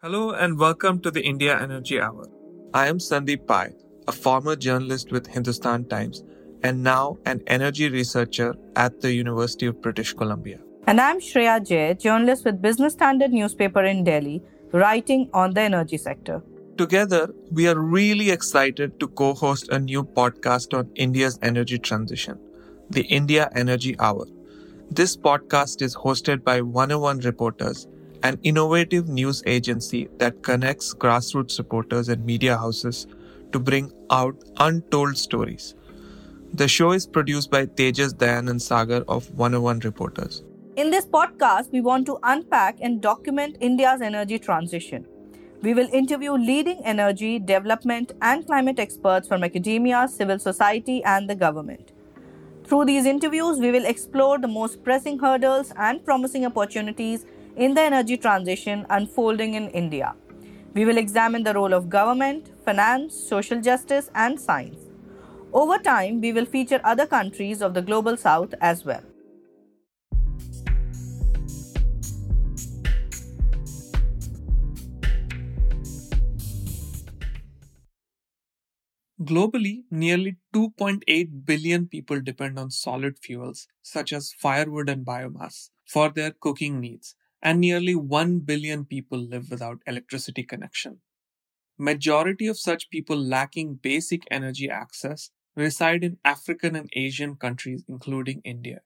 Hello and welcome to the India Energy Hour. I am Sandeep Pai, a former journalist with Hindustan Times and now an energy researcher at the University of British Columbia. And I'm Shreya Jai, journalist with Business Standard newspaper in Delhi, writing on the energy sector. Together, we are really excited to co host a new podcast on India's energy transition, the India Energy Hour. This podcast is hosted by 101 reporters an innovative news agency that connects grassroots reporters and media houses to bring out untold stories. The show is produced by Tejas Dayanand Sagar of 101 Reporters. In this podcast, we want to unpack and document India's energy transition. We will interview leading energy, development, and climate experts from academia, civil society, and the government. Through these interviews, we will explore the most pressing hurdles and promising opportunities in the energy transition unfolding in India. We will examine the role of government, finance, social justice, and science. Over time, we will feature other countries of the global south as well. Globally, nearly 2.8 billion people depend on solid fuels, such as firewood and biomass, for their cooking needs, and nearly 1 billion people live without electricity connection. Majority of such people lacking basic energy access reside in African and Asian countries including India.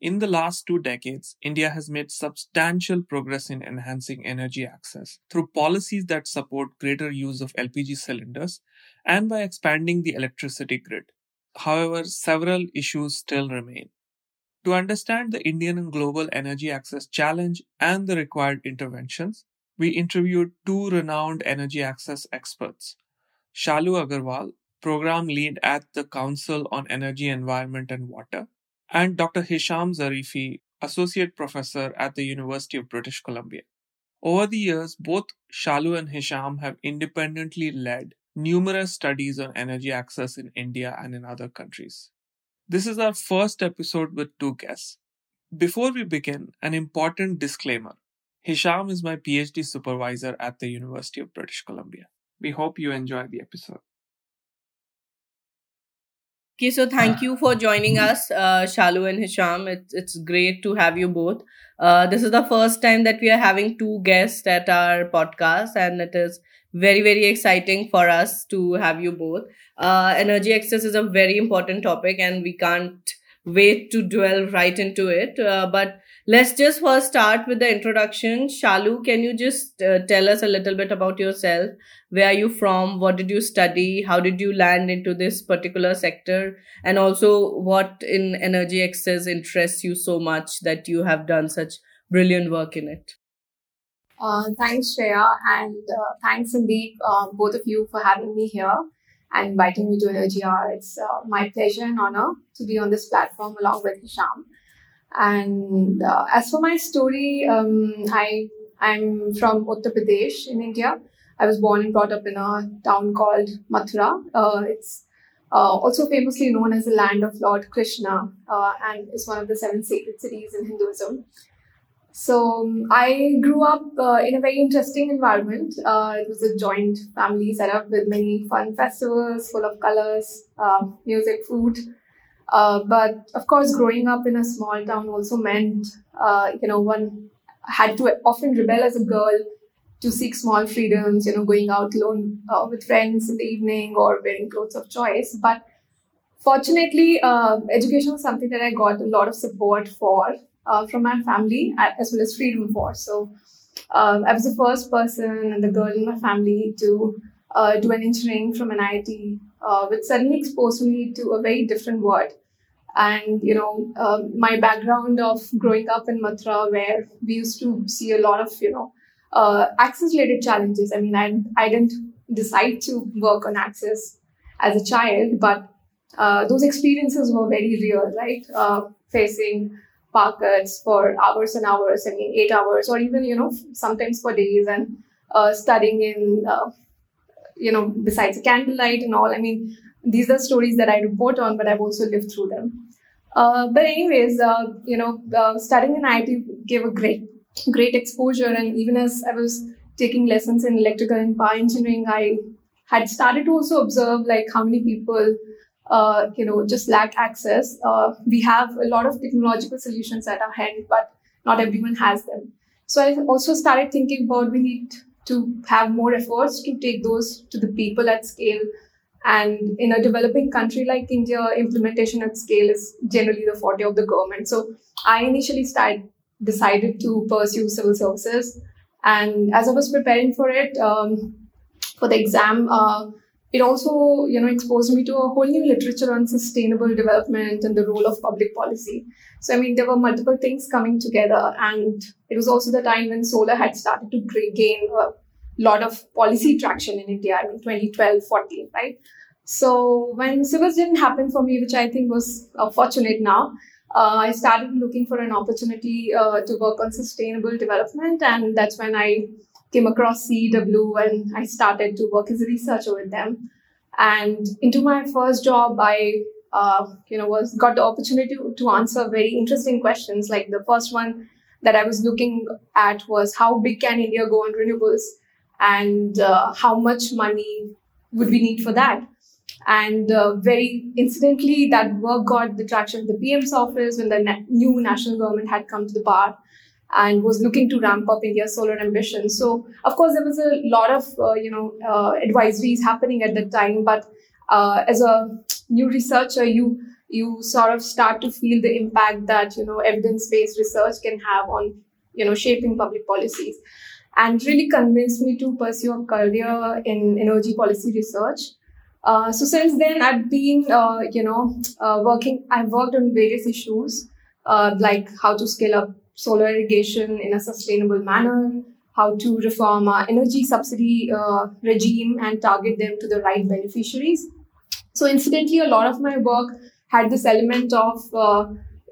In the last two decades, India has made substantial progress in enhancing energy access through policies that support greater use of LPG cylinders and by expanding the electricity grid. However, several issues still remain. To understand the Indian and global energy access challenge and the required interventions, we interviewed two renowned energy access experts Shalu Agrawal, program lead at the Council on Energy, Environment and Water, and Dr. Hisham Zerriffi, associate professor at the University of British Columbia. Over the years, both Shalu and Hisham have independently led numerous studies on energy access in India and in other countries. This is our first episode with two guests. Before we begin, an important disclaimer. Hisham is my PhD supervisor at the University of British Columbia. We hope you enjoy the episode. Okay, so thank you for joining us, uh, Shalu and Hisham. It's, it's great to have you both. Uh, this is the first time that we are having two guests at our podcast, and it is very, very exciting for us to have you both uh, energy access is a very important topic and we can't wait to dwell right into it. Uh, but let's just first start with the introduction. Shalu, can you just uh, tell us a little bit about yourself? Where are you from? What did you study? How did you land into this particular sector? And also, what in energy access interests you so much that you have done such brilliant work in it? Uh, thanks, Shreya, and uh, thanks, Sandeep, uh, both of you, for having me here and inviting me to Energy Hour. It's uh, my pleasure and honor to be on this platform along with Hisham. And uh, as for my story, um, I I'm from Uttar Pradesh in India. I was born and brought up in a town called Mathura. Uh, it's uh, also famously known as the land of Lord Krishna uh, and is one of the seven sacred cities in Hinduism. So um, I grew up uh, in a very interesting environment. Uh, it was a joint family setup with many fun festivals, full of colors, uh, music, food. Uh, but of course, growing up in a small town also meant, uh, you know, one had to often rebel as a girl to seek small freedoms, you know, going out alone uh, with friends in the evening or wearing clothes of choice. But fortunately, education was something that I got a lot of support for uh, from my family as well as Freedom Force. So uh, I was the first person and the girl in my family to uh, do an engineering from an IIT, uh, which suddenly exposed me to a very different world. And you know, um, my background of growing up in Mathura, where we used to see a lot of you know uh, access-related challenges. I mean, I I didn't decide to work on access as a child, but uh, those experiences were very real, right? facing pockets for hours and hours, I mean, eight hours, or even, you know, sometimes for days, and uh, studying in, uh, you know, besides the candlelight and all. I mean, these are stories that I report on, but I've also lived through them. Uh, but anyways, uh, you know, uh, studying in IIT gave a great, great exposure, and even as I was taking lessons in electrical and power engineering, I had started to also observe like how many people, uh, you know, just lack access. Uh, we have a lot of technological solutions at our hand, but not everyone has them. So I also started thinking about we need to have more efforts to take those to the people at scale. And in a developing country like India, implementation at scale is generally the forte of the government. So I initially started decided to pursue civil services. And as I was preparing for it, um, for the exam, uh, it also you know exposed me to a whole new literature on sustainable development and the role of public policy. So I mean, there were multiple things coming together, and it was also the time when solar had started to gain a lot of policy traction in India. I mean, 2012, 14, right? So when civils didn't happen for me, which I think was uh, fortunate now, uh, I started looking for an opportunity uh, to work on sustainable development, and that's when I came across CEEW and I started to work as a researcher with them. And into my first job, I uh, you know was got the opportunity to, to answer very interesting questions. Like the first one that I was looking at was how big can India go on renewables, and uh, how much money would we need for that? And uh, very incidentally, that work got the traction of the PM's office when the na- new national government had come to the power and was looking to ramp up India's solar ambitions. So, of course, there was a lot of uh, you know uh, advisories happening at that time. But uh, as a new researcher, you you sort of start to feel the impact that you know evidence-based research can have on you know shaping public policies, and really convinced me to pursue a career in energy policy research. Uh, so since then, I've been, uh, you know, uh, working. I've worked on various issues like how to scale up solar irrigation in a sustainable manner, how to reform our energy subsidy uh, regime and target them to the right beneficiaries. So, incidentally, a lot of my work had this element of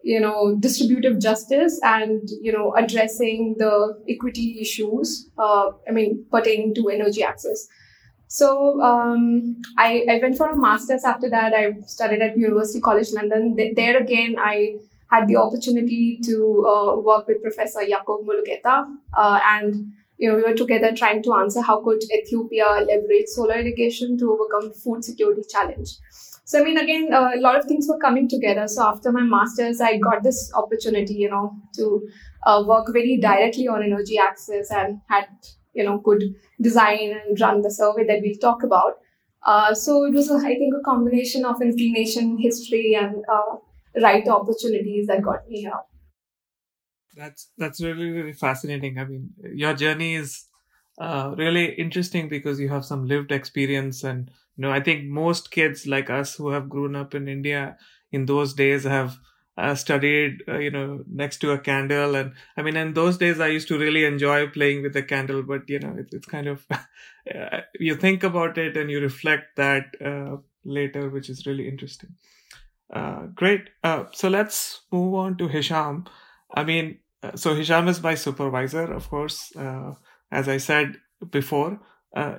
you know distributive justice and you know addressing the equity issues uh, i mean pertaining to energy access so um, I, I went for a master's after that. I studied at University College London. There again, I had the opportunity to uh, work with Professor Yacob Mulugeta. Uh, and you know, we were together trying to answer how could Ethiopia leverage solar irrigation to overcome food security challenge. So I mean, again, uh, a lot of things were coming together. So after my masters, I got this opportunity, you know, to uh, work very directly on energy access and had you know could design and run the survey that we'll talk about. Uh, so it was, I think, a combination of inclination, history, and uh, right opportunities that got me here. That's that's really really fascinating. I mean, your journey is uh, really interesting because you have some lived experience, and you know, I think most kids like us who have grown up in India in those days have uh, studied, uh, you know, next to a candle. And I mean, in those days, I used to really enjoy playing with the candle, but you know, it, it's kind of, uh, you think about it and you reflect that uh, later, which is really interesting. Uh, great. Uh, so let's move on to Hisham. I mean, so Hisham is my supervisor, of course, Uh, as I said before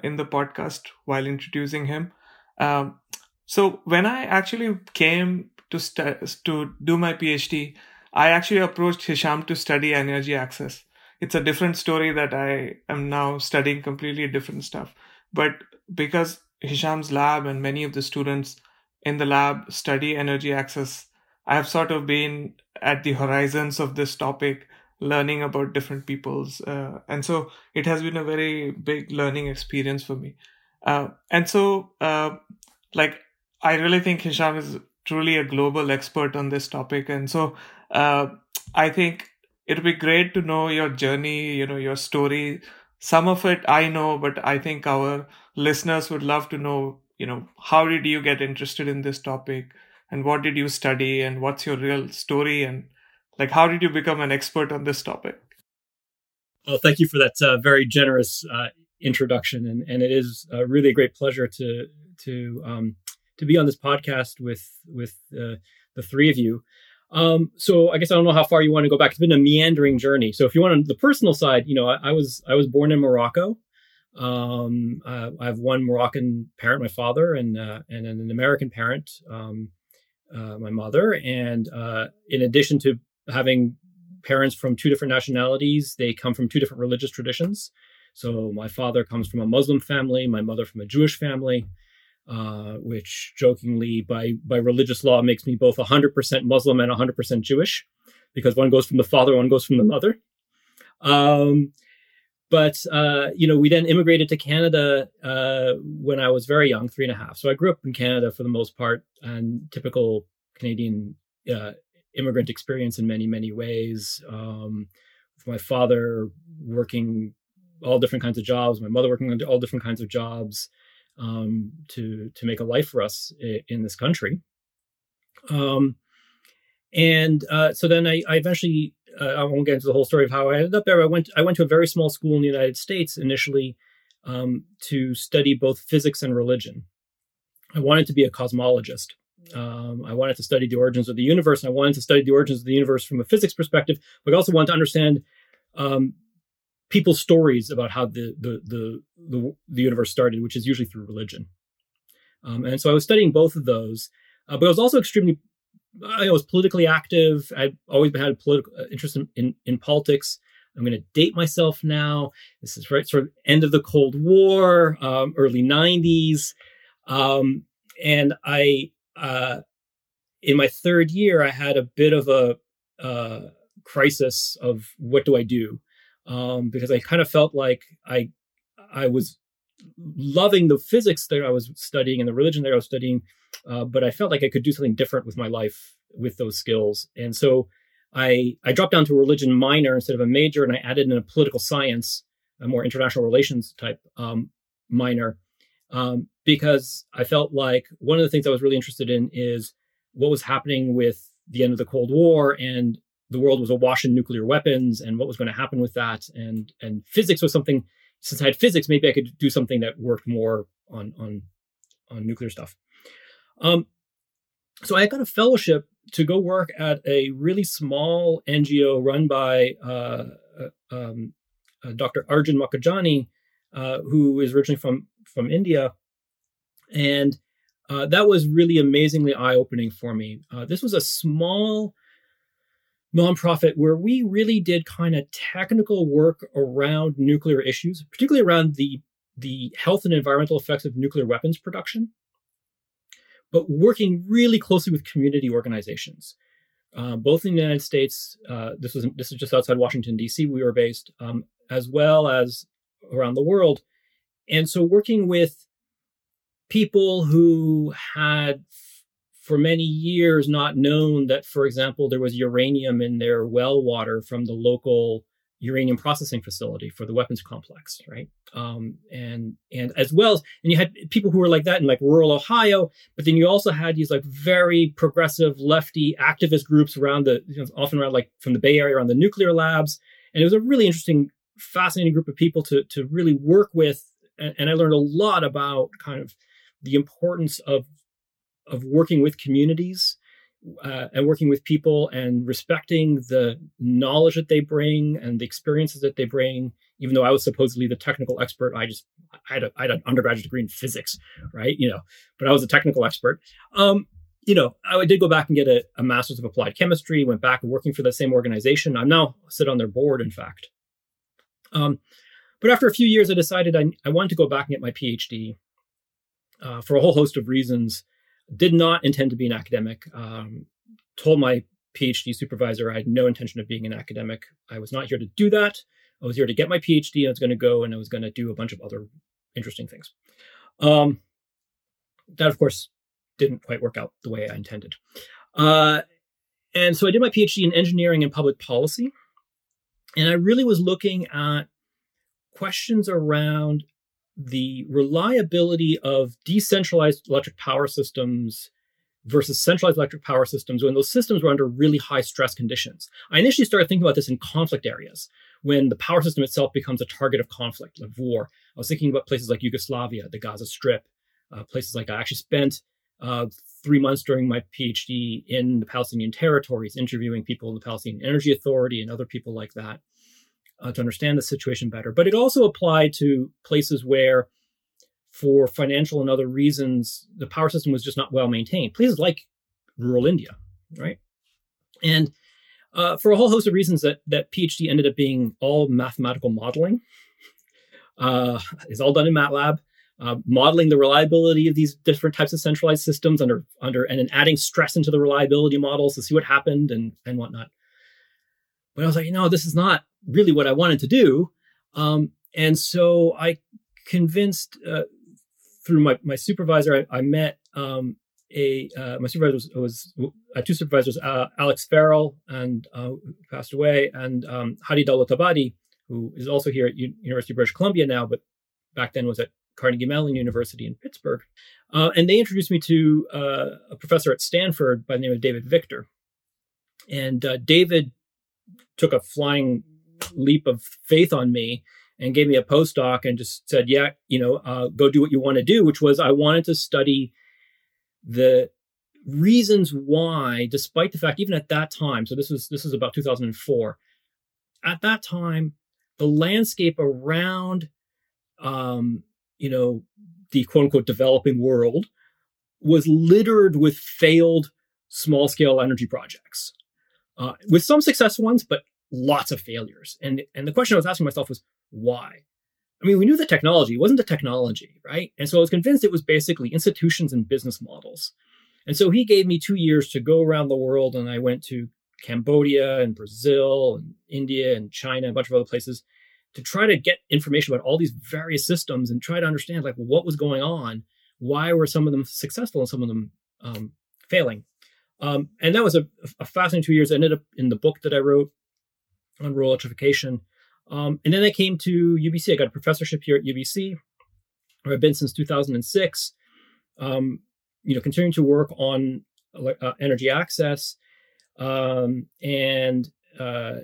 in the podcast while introducing him. Um, so when I actually came to st- to do my PhD, I actually approached Hisham to study energy access. It's a different story that I am now studying completely different stuff. But because Hisham's lab and many of the students in the lab study energy access, I have sort of been at the horizons of this topic, learning about different people's, uh, and so it has been a very big learning experience for me. Uh, and so, uh, like, I really think Hisham is truly a global expert on this topic. And so uh, I think it would be great to know your journey, you know, your story. Some of it I know, but I think our listeners would love to know, you know, how did you get interested in this topic and what did you study and what's your real story and like how did you become an expert on this topic? Well, thank you for that uh, very generous uh, introduction, and, and it is uh, really a great pleasure to to um, to be on this podcast with with uh, the three of you. Um, so I guess I don't know how far you want to go back. It's been a meandering journey. So if you want on the personal side, you know, I, I was I was born in Morocco. Um, uh, I have one Moroccan parent, my father, and uh, and an American parent, um, uh, my mother. And uh, in addition to having parents from two different nationalities, they come from two different religious traditions. So my father comes from a Muslim family, my mother from a Jewish family, uh, which jokingly by by religious law makes me both 100% Muslim and 100% Jewish, because one goes from the father, one goes from the mother. Um, but uh, you know, we then immigrated to Canada uh, when I was very young, three and a half. So I grew up in Canada for the most part, and typical Canadian uh, immigrant experience in many, many ways. Um, with my father working all different kinds of jobs, my mother working on all different kinds of jobs um, to to make a life for us in, in this country. Um, and uh, so then I, I eventually uh, I won't get into the whole story of how I ended up there. I went I went to a very small school in the United States initially um, to study both physics and religion. I wanted to be a cosmologist. Um, I wanted to study the origins of the universe. And I wanted to study the origins of the universe from a physics perspective, but I also wanted to understand um, people's stories about how the, the the the the, universe started, which is usually through religion. Um, and so I was studying both of those, uh, but I was also extremely I was politically active. I've always had a political uh, interest in, in, in politics. I'm going to date myself now. This is right sort of end of the Cold War, um, early 90s. Um, and I, uh, in my third year, I had a bit of a uh, crisis of what do I do? Um, because I kind of felt like I, I was loving the physics that I was studying and the religion that I was studying, uh, but I felt like I could do something different with my life with those skills. And so I I dropped down to a religion minor instead of a major, and I added in a political science, a more international relations type um, minor, um, because I felt like one of the things I was really interested in is what was happening with the end of the Cold War and the world was awash in nuclear weapons and what was going to happen with that and and physics was something since I had physics maybe I could do something that worked more on on on nuclear stuff. Um, so I got a fellowship to go work at a really small NGO run by uh, uh, um, uh, Dr. Arjun Makhijani, uh, who is originally from from India, and uh, that was really amazingly eye opening for me. Uh, this was a small nonprofit where we really did kind of technical work around nuclear issues, particularly around the the health and environmental effects of nuclear weapons production but working really closely with community organizations, uh, both in the United States. Uh, this was this is just outside Washington D.C. We were based, um, as well as around the world, and so working with people who had for many years not known that, for example, there was uranium in their well water from the local uranium processing facility for the weapons complex, right? Um, and and as well and you had people who were like that in like rural Ohio, but then you also had these like very progressive lefty activist groups around the you know, often around like from the Bay Area around the nuclear labs, and it was a really interesting, fascinating group of people to to really work with, and, and I learned a lot about kind of the importance of of working with communities uh, and working with people and respecting the knowledge that they bring and the experiences that they bring. Even though I was supposedly the technical expert, I just I had, a, I had an undergraduate degree in physics, right? You know, but I was a technical expert. Um, you know, I did go back and get a, a master's of applied chemistry. Went back working for the same organization. I'm now sit on their board, in fact. Um, but after a few years, I decided I, I wanted to go back and get my PhD uh, for a whole host of reasons did not intend to be an academic. Um, told my PhD supervisor I had no intention of being an academic. I was not here to do that. I was here to get my PhD. I was going to go and I was going to do a bunch of other interesting things. Um, that, of course, didn't quite work out the way I intended. Uh, and so I did my PhD in engineering and public policy. And I really was looking at questions around the reliability of decentralized electric power systems versus centralized electric power systems when those systems were under really high stress conditions. I initially started thinking about this in conflict areas when the power system itself becomes a target of conflict, of war. I was thinking about places like Yugoslavia, the Gaza Strip, uh, places like I actually spent uh, three months during my PhD in the Palestinian territories, interviewing people in the Palestinian Energy Authority and other people like that uh, to understand the situation better. But it also applied to places where, for financial and other reasons, the power system was just not well maintained. Places like rural India, right? And uh, for a whole host of reasons, that that PhD ended up being all mathematical modeling. Uh, it's all done in MATLAB. Uh, modeling the reliability of these different types of centralized systems under under and then adding stress into the reliability models to see what happened and and whatnot. But I was like, you know, this is not really what I wanted to do. Um, and so I convinced uh, through my, my supervisor, I, I met um, a uh, my supervisor was, was uh, two supervisors, uh, Alex Farrell and uh, passed away, and um, Hadi Dowlatabadi, who is also here at U- University of British Columbia now, but back then was at Carnegie Mellon University in Pittsburgh. Uh, and they introduced me to uh, a professor at Stanford by the name of David Victor. And David took a flying leap of faith on me and gave me a postdoc and just said, yeah, you know, uh, go do what you want to do, which was I wanted to study the reasons why, despite the fact, even at that time, so this was this was about 2004, at that time, the landscape around, um, you know, the quote unquote developing world was littered with failed small scale energy projects, uh, with some successful ones, but lots of failures. And and the question I was asking myself was why? I mean, we knew the technology, it wasn't the technology, right? And so I was convinced it was basically institutions and business models. And so he gave me two years to go around the world, and I went to Cambodia and Brazil and India and China, a bunch of other places to try to get information about all these various systems and try to understand like what was going on, why were some of them successful and some of them um, failing. Um, and that was a, a fascinating two years. I ended up in the book that I wrote on rural electrification. Um, and then I came to UBC. I got a professorship here at UBC, where I've been since 2006. Um, you know, continuing to work on uh, energy access. Um, and uh,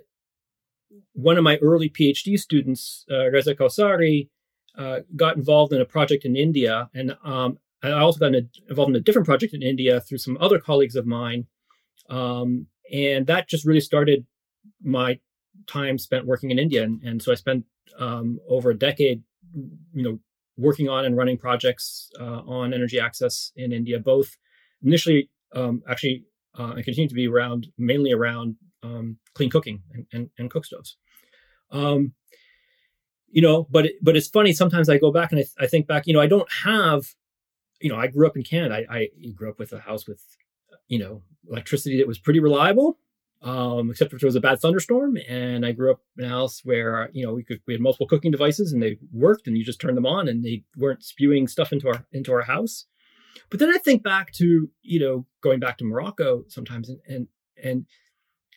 one of my early PhD students, uh, Reza Kowsari, uh, got involved in a project in India. And um, I also got involved in a different project in India through some other colleagues of mine. Um, and that just really started my time spent working in India, and, and so I spent um, over a decade, you know, working on and running projects uh, on energy access in India. Both initially, um, actually, uh, I continue to be around mainly around um, clean cooking and, and, and cook stoves. Um, you know, but but it's funny. Sometimes I go back and I, th- I think back. You know, I don't have. You know, I grew up in Canada. I, I grew up with a house with, you know, electricity that was pretty reliable um, except if there was a bad thunderstorm. And I grew up in a house where you know we could we had multiple cooking devices and they worked, and you just turned them on, and they weren't spewing stuff into our into our house. But then I think back to you know going back to Morocco sometimes, and and and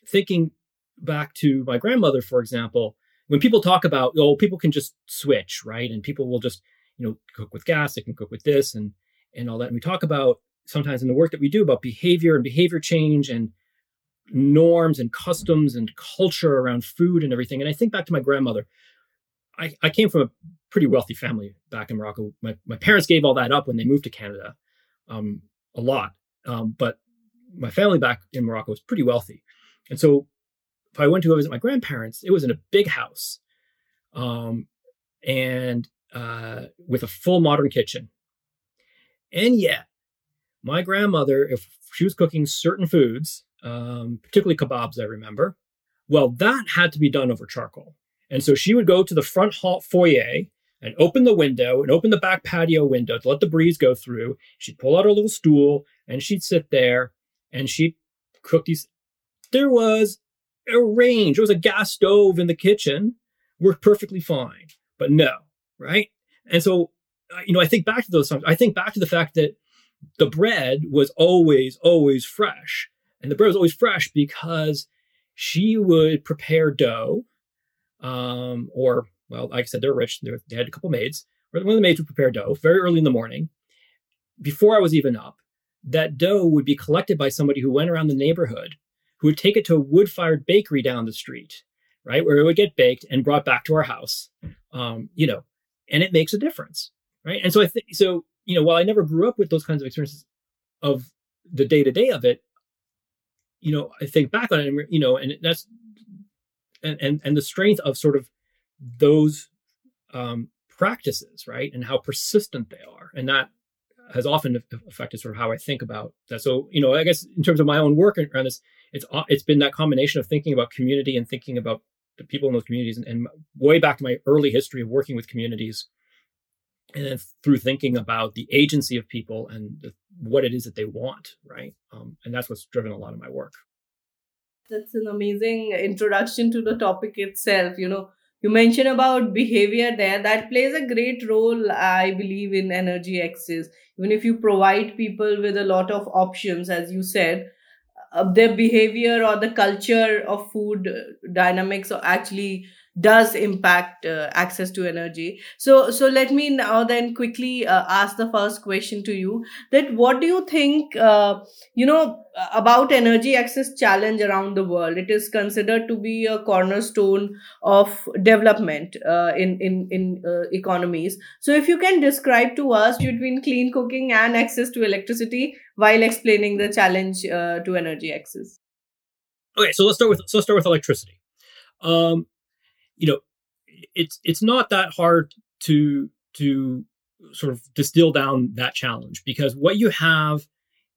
thinking back to my grandmother, for example, when people talk about oh people can just switch right, and people will just you know cook with gas, they can cook with this, and and all that. And we talk about sometimes in the work that we do about behavior and behavior change and norms and customs and culture around food and everything. And I think back to my grandmother. I, I came from a pretty wealthy family back in Morocco. My, my parents gave all that up when they moved to Canada, um, a lot. Um, but my family back in Morocco was pretty wealthy. And so if I went to visit my grandparents, it was in a big house um, and uh, with a full modern kitchen. And yet, my grandmother, if she was cooking certain foods, um, particularly kebabs, I remember. Well, that had to be done over charcoal. And so she would go to the front hall foyer and open the window and open the back patio window to let the breeze go through. She'd pull out her little stool and she'd sit there and she'd cook these. There was a range. There was a gas stove in the kitchen, worked perfectly fine. But no, right? And so, you know, I think back to those times. I think back to the fact that the bread was always, always fresh. And the bread was always fresh because she would prepare dough, um, or well, like I said, they're rich. They're, they had a couple maids. One of the maids would prepare dough very early in the morning, before I was even up. That dough would be collected by somebody who went around the neighborhood, who would take it to a wood-fired bakery down the street, right, where it would get baked and brought back to our house. Um, you know, and it makes a difference, right? And so I think so. You know, while I never grew up with those kinds of experiences of the day to day of it, you know, I think back on it, and, you know, and that's and and and the strength of sort of those um, practices, right, and how persistent they are, and that has often affected sort of how I think about that. So, you know, I guess in terms of my own work around this, it's it's been that combination of thinking about community and thinking about the people in those communities, and, and way back to my early history of working with communities, and then through thinking about the agency of people and the, what it is that they want, right? Um, and that's what's driven a lot of my work. That's an amazing introduction to the topic itself. You know, you mentioned about behavior there that plays a great role i believe in energy access even if you provide people with a lot of options as you said uh, their behavior or the culture of food dynamics are actually does impact uh, access to energy. So so let me now then quickly uh, ask the first question to you. That what do you think uh, you know about energy access challenge around the world? It is considered to be a cornerstone of development uh, in in in uh, economies. So if you can describe to us between clean cooking and access to electricity while explaining the challenge uh, to energy access. Okay so let's start with so let's start with electricity. Um, you know, it's it's not that hard to to sort of distill down that challenge because what you have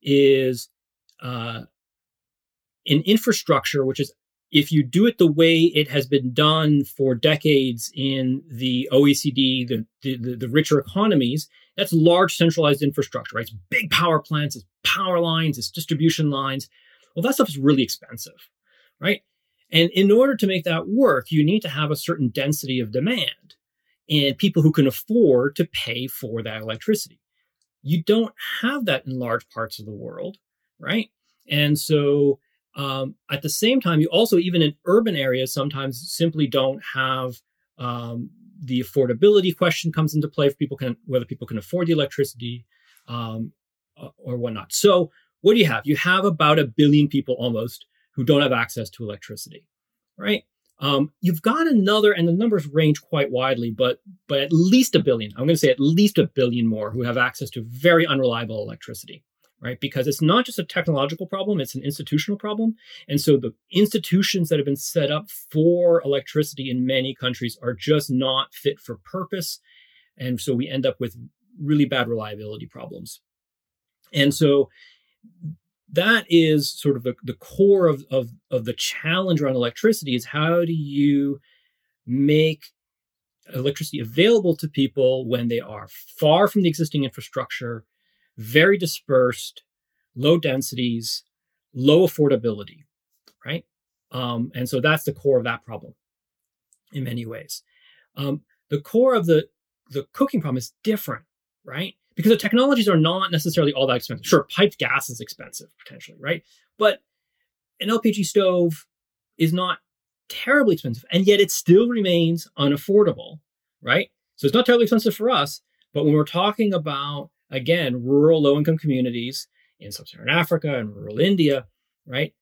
is uh, an infrastructure which is if you do it the way it has been done for decades in the OECD, the, the, the, richer economies, that's large centralized infrastructure, right? It's big power plants, it's power lines, it's distribution lines. Well, that stuff is really expensive, right? And in order to make that work, you need to have a certain density of demand and people who can afford to pay for that electricity. You don't have that in large parts of the world, right? And so um, at the same time, you also, even in urban areas, sometimes simply don't have um, the affordability question comes into play for people can whether people can afford the electricity um, or whatnot. So what do you have? You have about a billion people almost who don't have access to electricity, right? Um, you've got another, and the numbers range quite widely, but but at least a billion. I'm going to say at least a billion more who have access to very unreliable electricity, right? Because it's not just a technological problem; it's an institutional problem. And so the institutions that have been set up for electricity in many countries are just not fit for purpose, and so we end up with really bad reliability problems. And so that is sort of the, the core of, of, of the challenge around electricity is how do you make electricity available to people when they are far from the existing infrastructure, very dispersed, low densities, low affordability, right? Um, and so that's the core of that problem in many ways. Um, the core of the the cooking problem is different, right? Because the technologies are not necessarily all that expensive. Sure, piped gas is expensive potentially, right? But an LPG stove is not terribly expensive, and yet it still remains unaffordable, right? So it's not terribly expensive for us, but when we're talking about again rural low-income communities in sub-Saharan Africa and rural India, right?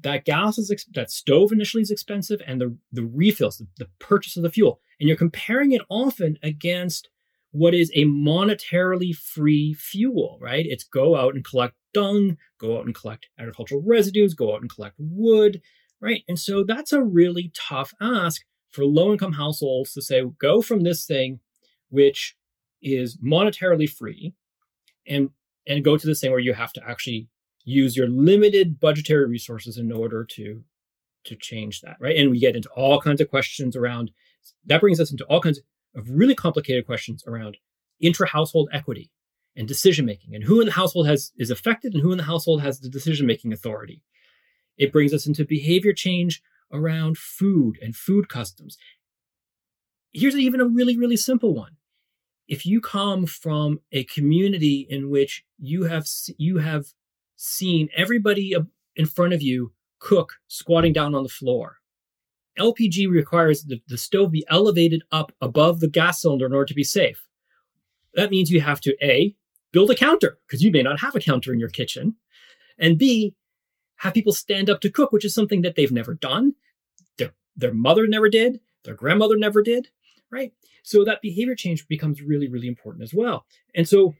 That gas is ex- that stove initially is expensive, and the the refills, the, the purchase of the fuel, and you're comparing it often against what is a monetarily free fuel, right? It's go out and collect dung, go out and collect agricultural residues, go out and collect wood, right? And so that's a really tough ask for low income households to say, go from this thing, which is monetarily free, and and go to this thing where you have to actually use your limited budgetary resources in order to to change that, right? And we get into all kinds of questions around that brings us into all kinds of of really complicated questions around intra-household equity and decision making and who in the household has is affected and who in the household has the decision making authority. It brings us into behavior change around food and food customs. Here's even a really really simple one. If you come from a community in which you have you have seen everybody in front of you cook squatting down on the floor LPG requires the, the stove be elevated up above the gas cylinder in order to be safe. That means you have to A, build a counter, because you may not have a counter in your kitchen, and B, have people stand up to cook, which is something that they've never done. Their, their mother never did, their grandmother never did, right? So that behavior change becomes really, really important as well. And so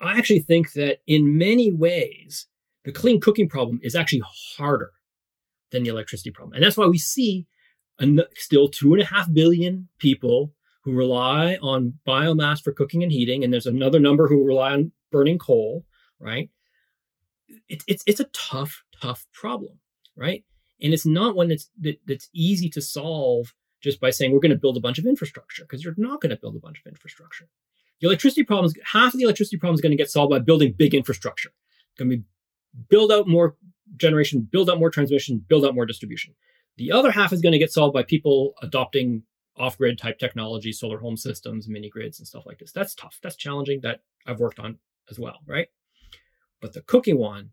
I actually think that in many ways, the clean cooking problem is actually harder than the electricity problem. And that's why we see an, still two and a half billion people who rely on biomass for cooking and heating, and there's another number who rely on burning coal, right? It, it's it's a tough, tough problem, right? And it's not one that's that, that's easy to solve just by saying we're going to build a bunch of infrastructure because you're not going to build a bunch of infrastructure. The electricity problem is half of the electricity problem is going to get solved by building big infrastructure. It's going to be build out more generation, build out more transmission, build out more distribution. The other half is going to get solved by people adopting off-grid type technology, solar home systems, mini grids, and stuff like this. That's tough. That's challenging. That I've worked on as well, right? But the cooking one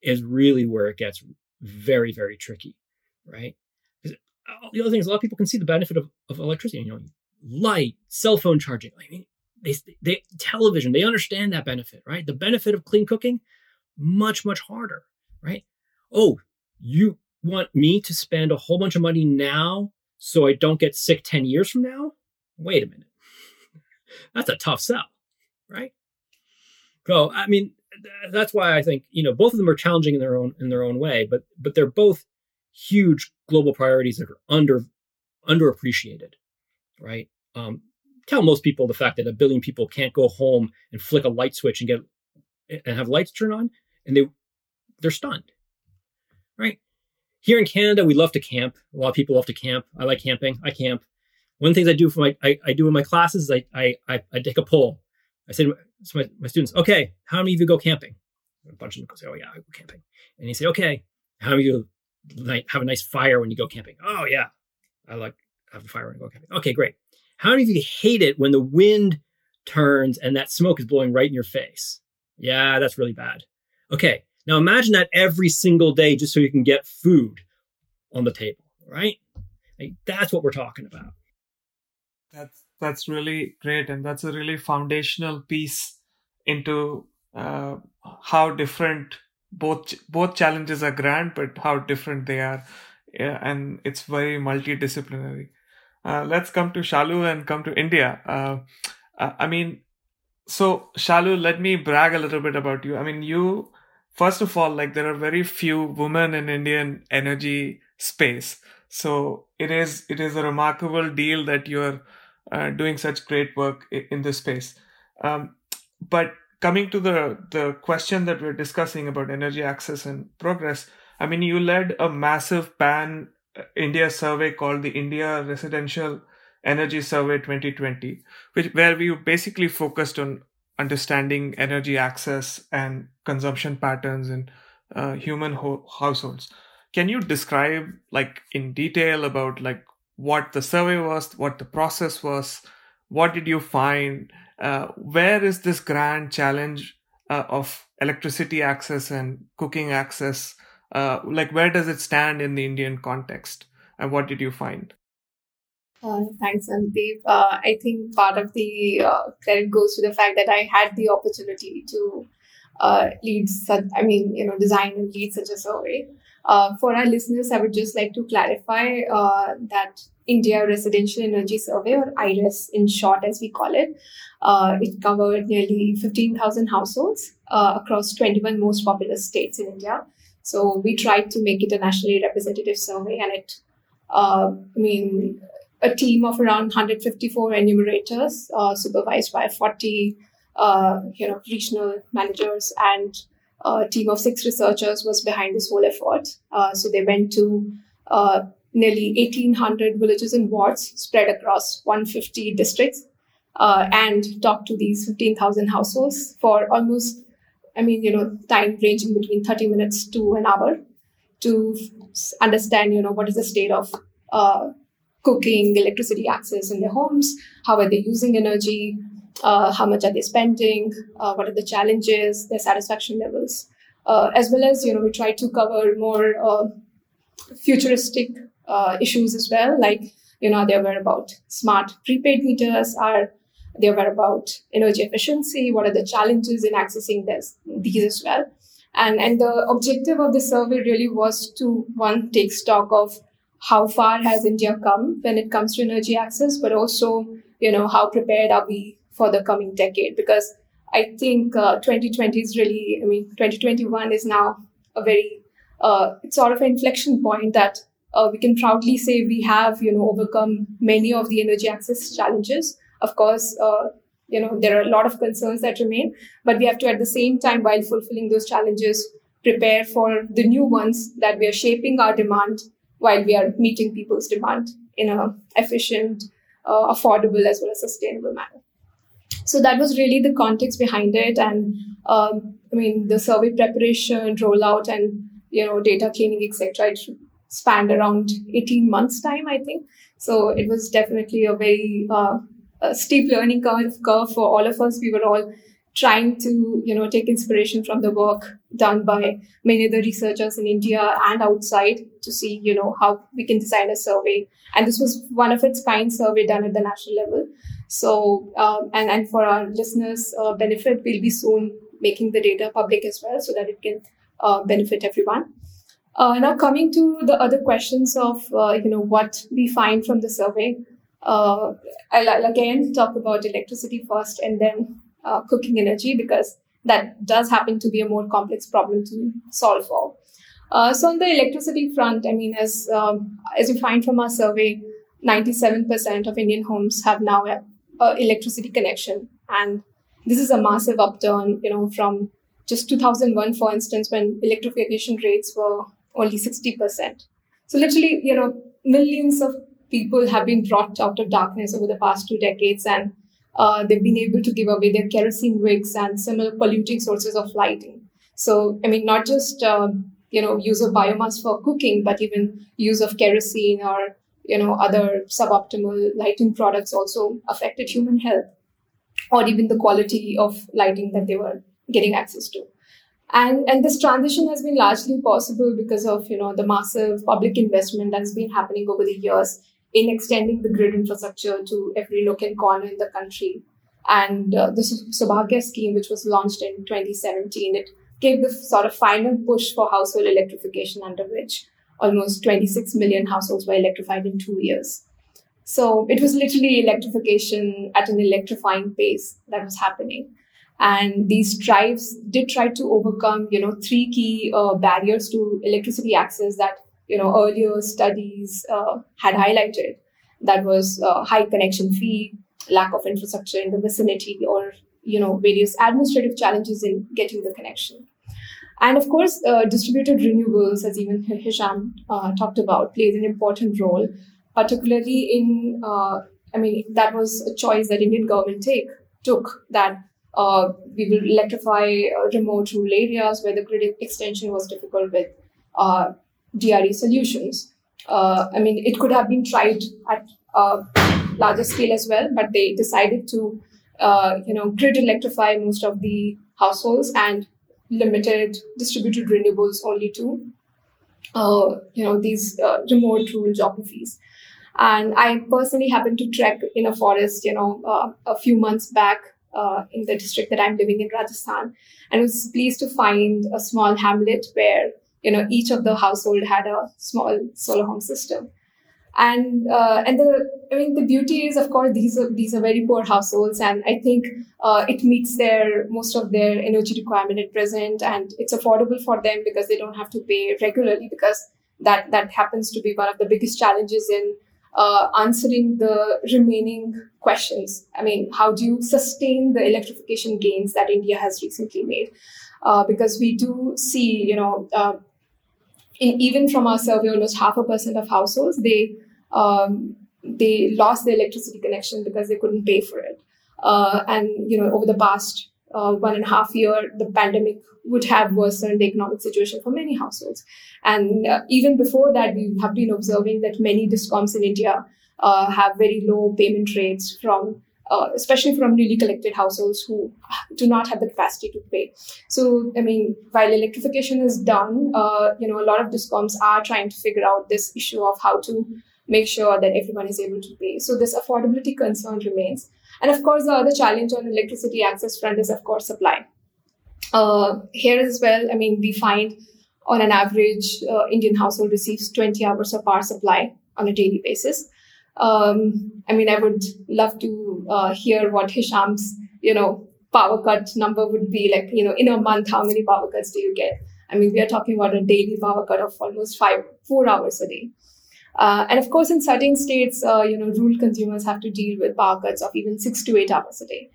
is really where it gets very, very tricky, right? Because uh, The other thing is a lot of people can see the benefit of, of electricity. You know, light, cell phone charging. I mean, they, they television. They understand that benefit, right? The benefit of clean cooking, much, much harder, right? Oh, you want me to spend a whole bunch of money now so I don't get sick 10 years from now? Wait a minute. That's a tough sell, right? So, I mean, that's why I think, you know, both of them are challenging in their own in their own way, but but they're both huge global priorities that are under underappreciated, right? Um, tell most people the fact that a billion people can't go home and flick a light switch and get and have lights turn on, and they they're stunned? Here in Canada, we love to camp. A lot of people love to camp. I like camping. I camp. One of the things I do for my I, I do in my classes is I, I I I take a poll. I say to my, my students, okay, how many of you go camping? A bunch of them say, oh yeah, I go camping. And you say, okay, how many of you have a nice fire when you go camping? Oh yeah, I like have a fire when I go camping. Okay, great. How many of you hate it when the wind turns and that smoke is blowing right in your face? Yeah, that's really bad. Okay, now imagine that every single day just so you can get food on the table, right? Like, that's what we're talking about. That's that's really great, and that's a really foundational piece into uh, how different both both challenges are grand, but how different they are, yeah, and it's very multidisciplinary. Uh, let's come to Shalu and come to India. Uh, I mean, so Shalu, let me brag a little bit about you. I mean, you first of all, like there are very few women in Indian energy space. So it is it is a remarkable deal that you're uh, doing such great work in this space. Um, but coming to the the question that we're discussing about energy access and progress, I mean, you led a massive pan uh, India survey called the India Residential Energy Survey 2020, which where we basically focused on understanding energy access and consumption patterns in uh, human ho- households. Can you describe, like, in detail about like what the survey was, what the process was, what did you find? Uh, where is this grand challenge uh, of electricity access and cooking access? Uh, like, where does it stand in the Indian context? And what did you find? Uh, thanks, Sandeep. Uh, I think part of the uh, credit goes to the fact that I had the opportunity to uh, lead such, I mean, you know, design and lead such a survey. Uh, for our listeners, I would just like to clarify uh, that India Residential Energy Survey, or IRES in short, as we call it, it covered nearly 15,000 households across 21 most populous states in India. So we tried to make it a nationally representative survey, and it, I mean, a team of around 154 enumerators, uh, supervised by 40 uh, you know, regional managers and a team of six researchers was behind this whole effort. Uh, so they went to uh, nearly 1,800 villages and wards spread across 150 districts uh, and talked to these 15,000 households for almost, I mean, you know, time ranging between 30 minutes to an hour to understand, you know, what is the state of uh, cooking, electricity access in their homes, how are they using energy, uh, how much are they spending, uh, what are the challenges, their satisfaction levels, uh, as well as you know we try to cover more uh, futuristic uh, issues as well, like you know they were about smart prepaid meters, are they were about energy efficiency, what are the challenges in accessing this, these as well. And, and the objective of the survey really was to one take stock of how far has India come when it comes to energy access, but also, you know, how prepared are we for the coming decade? Because I think uh, 2020 is really, I mean, 2021 is now a very, uh, sort of an inflection point that uh, we can proudly say we have, you know, overcome many of the energy access challenges. Of course, uh, you know, there are a lot of concerns that remain, but we have to at the same time, while fulfilling those challenges, prepare for the new ones that we are shaping our demand while we are meeting people's demand in an efficient, uh, affordable as well as sustainable manner. So that was really the context behind it, and um, I mean the survey preparation, rollout, and you know data cleaning, etc. It spanned around 18 months time, I think. So it was definitely a very uh, a steep learning curve, curve for all of us. We were all trying to you know take inspiration from the work done by many other researchers in India and outside to see you know how we can design a survey. And this was one of its kind survey done at the national level. So um, and and for our listeners uh, benefit we'll be soon making the data public as well so that it can uh, benefit everyone. Uh, now coming to the other questions of uh, you know what we find from the survey uh, I'll, I'll again talk about electricity first and then uh, cooking energy because that does happen to be a more complex problem to solve for. Uh, so on the electricity front, I mean, as um, as you find from our survey, 97% of Indian homes have now electricity connection, and this is a massive upturn. You know, from just 2001, for instance, when electrification rates were only 60%. So literally, you know, millions of people have been brought out of darkness over the past two decades, and uh, they've been able to give away their kerosene wicks and similar polluting sources of lighting. So, I mean, not just uh, you know use of biomass for cooking, but even use of kerosene or you know other suboptimal lighting products also affected human health, or even the quality of lighting that they were getting access to. And and this transition has been largely possible because of you know the massive public investment that's been happening over the years in extending the grid infrastructure to every nook and corner in the country. And uh, the Saubhagya scheme, which was launched in 2017, it gave the sort of final push for household electrification, under which almost 26 million households were electrified in two years. So it was literally electrification at an electrifying pace that was happening. And these drives did try to overcome, you know, three key uh, barriers to electricity access that you know earlier studies uh, had highlighted that was uh, high connection fee lack of infrastructure in the vicinity or you know various administrative challenges in getting the connection and of course uh, distributed renewables as even hisham uh, talked about plays an important role particularly in uh, i mean that was a choice that indian government take took that uh, we will electrify remote rural areas where the grid extension was difficult with DRE solutions. Uh, I mean, it could have been tried at a larger scale as well, but they decided to, uh, you know, grid electrify most of the households and limited distributed renewables only to, uh, you know, these uh, remote rural geographies. And I personally happened to trek in a forest, you know, uh, a few months back uh, in the district that I'm living in, Rajasthan, and was pleased to find a small hamlet where you know each of the household had a small solar home system and uh, and the I mean the beauty is of course these are these are very poor households and I think uh, it meets their most of their energy requirement at present and it's affordable for them because they don't have to pay regularly because that that happens to be one of the biggest challenges in uh, answering the remaining questions. I mean, how do you sustain the electrification gains that India has recently made? Uh, because we do see, you know, uh, in, even from our survey, almost half a percent of households they um, they lost their electricity connection because they couldn't pay for it. Uh, and you know, over the past uh, one and a half year, the pandemic would have worsened the economic situation for many households. And uh, even before that, we have been observing that many discoms in India uh, have very low payment rates from uh, especially from newly collected households who do not have the capacity to pay. So, I mean, while electrification is done, uh, you know, a lot of discoms are trying to figure out this issue of how to make sure that everyone is able to pay. So, this affordability concern remains. And of course, the other challenge on electricity access front is, of course, supply. Uh, here as well, I mean, we find on an average, uh, Indian household receives 20 hours of power supply on a daily basis. Um, I mean, I would love to uh, hear what Hisham's, you know, power cut number would be like, you know, in a month, how many power cuts do you get? I mean, we are talking about a daily power cut of almost five, four hours a day. Uh, and of course, in certain states, uh, you know, rural consumers have to deal with power cuts of even six to eight hours a day.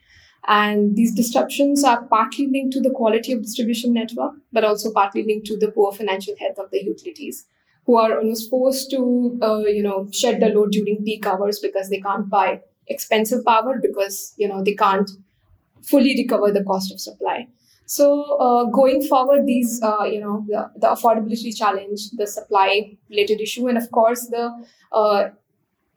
And these disruptions are partly linked to the quality of distribution network, but also partly linked to the poor financial health of the utilities, who are almost forced to, uh, you know, shed the load during peak hours because they can't buy expensive power because you know they can't fully recover the cost of supply. So uh, going forward, these uh, you know the, the, affordability challenge, the supply related issue, and of course the uh,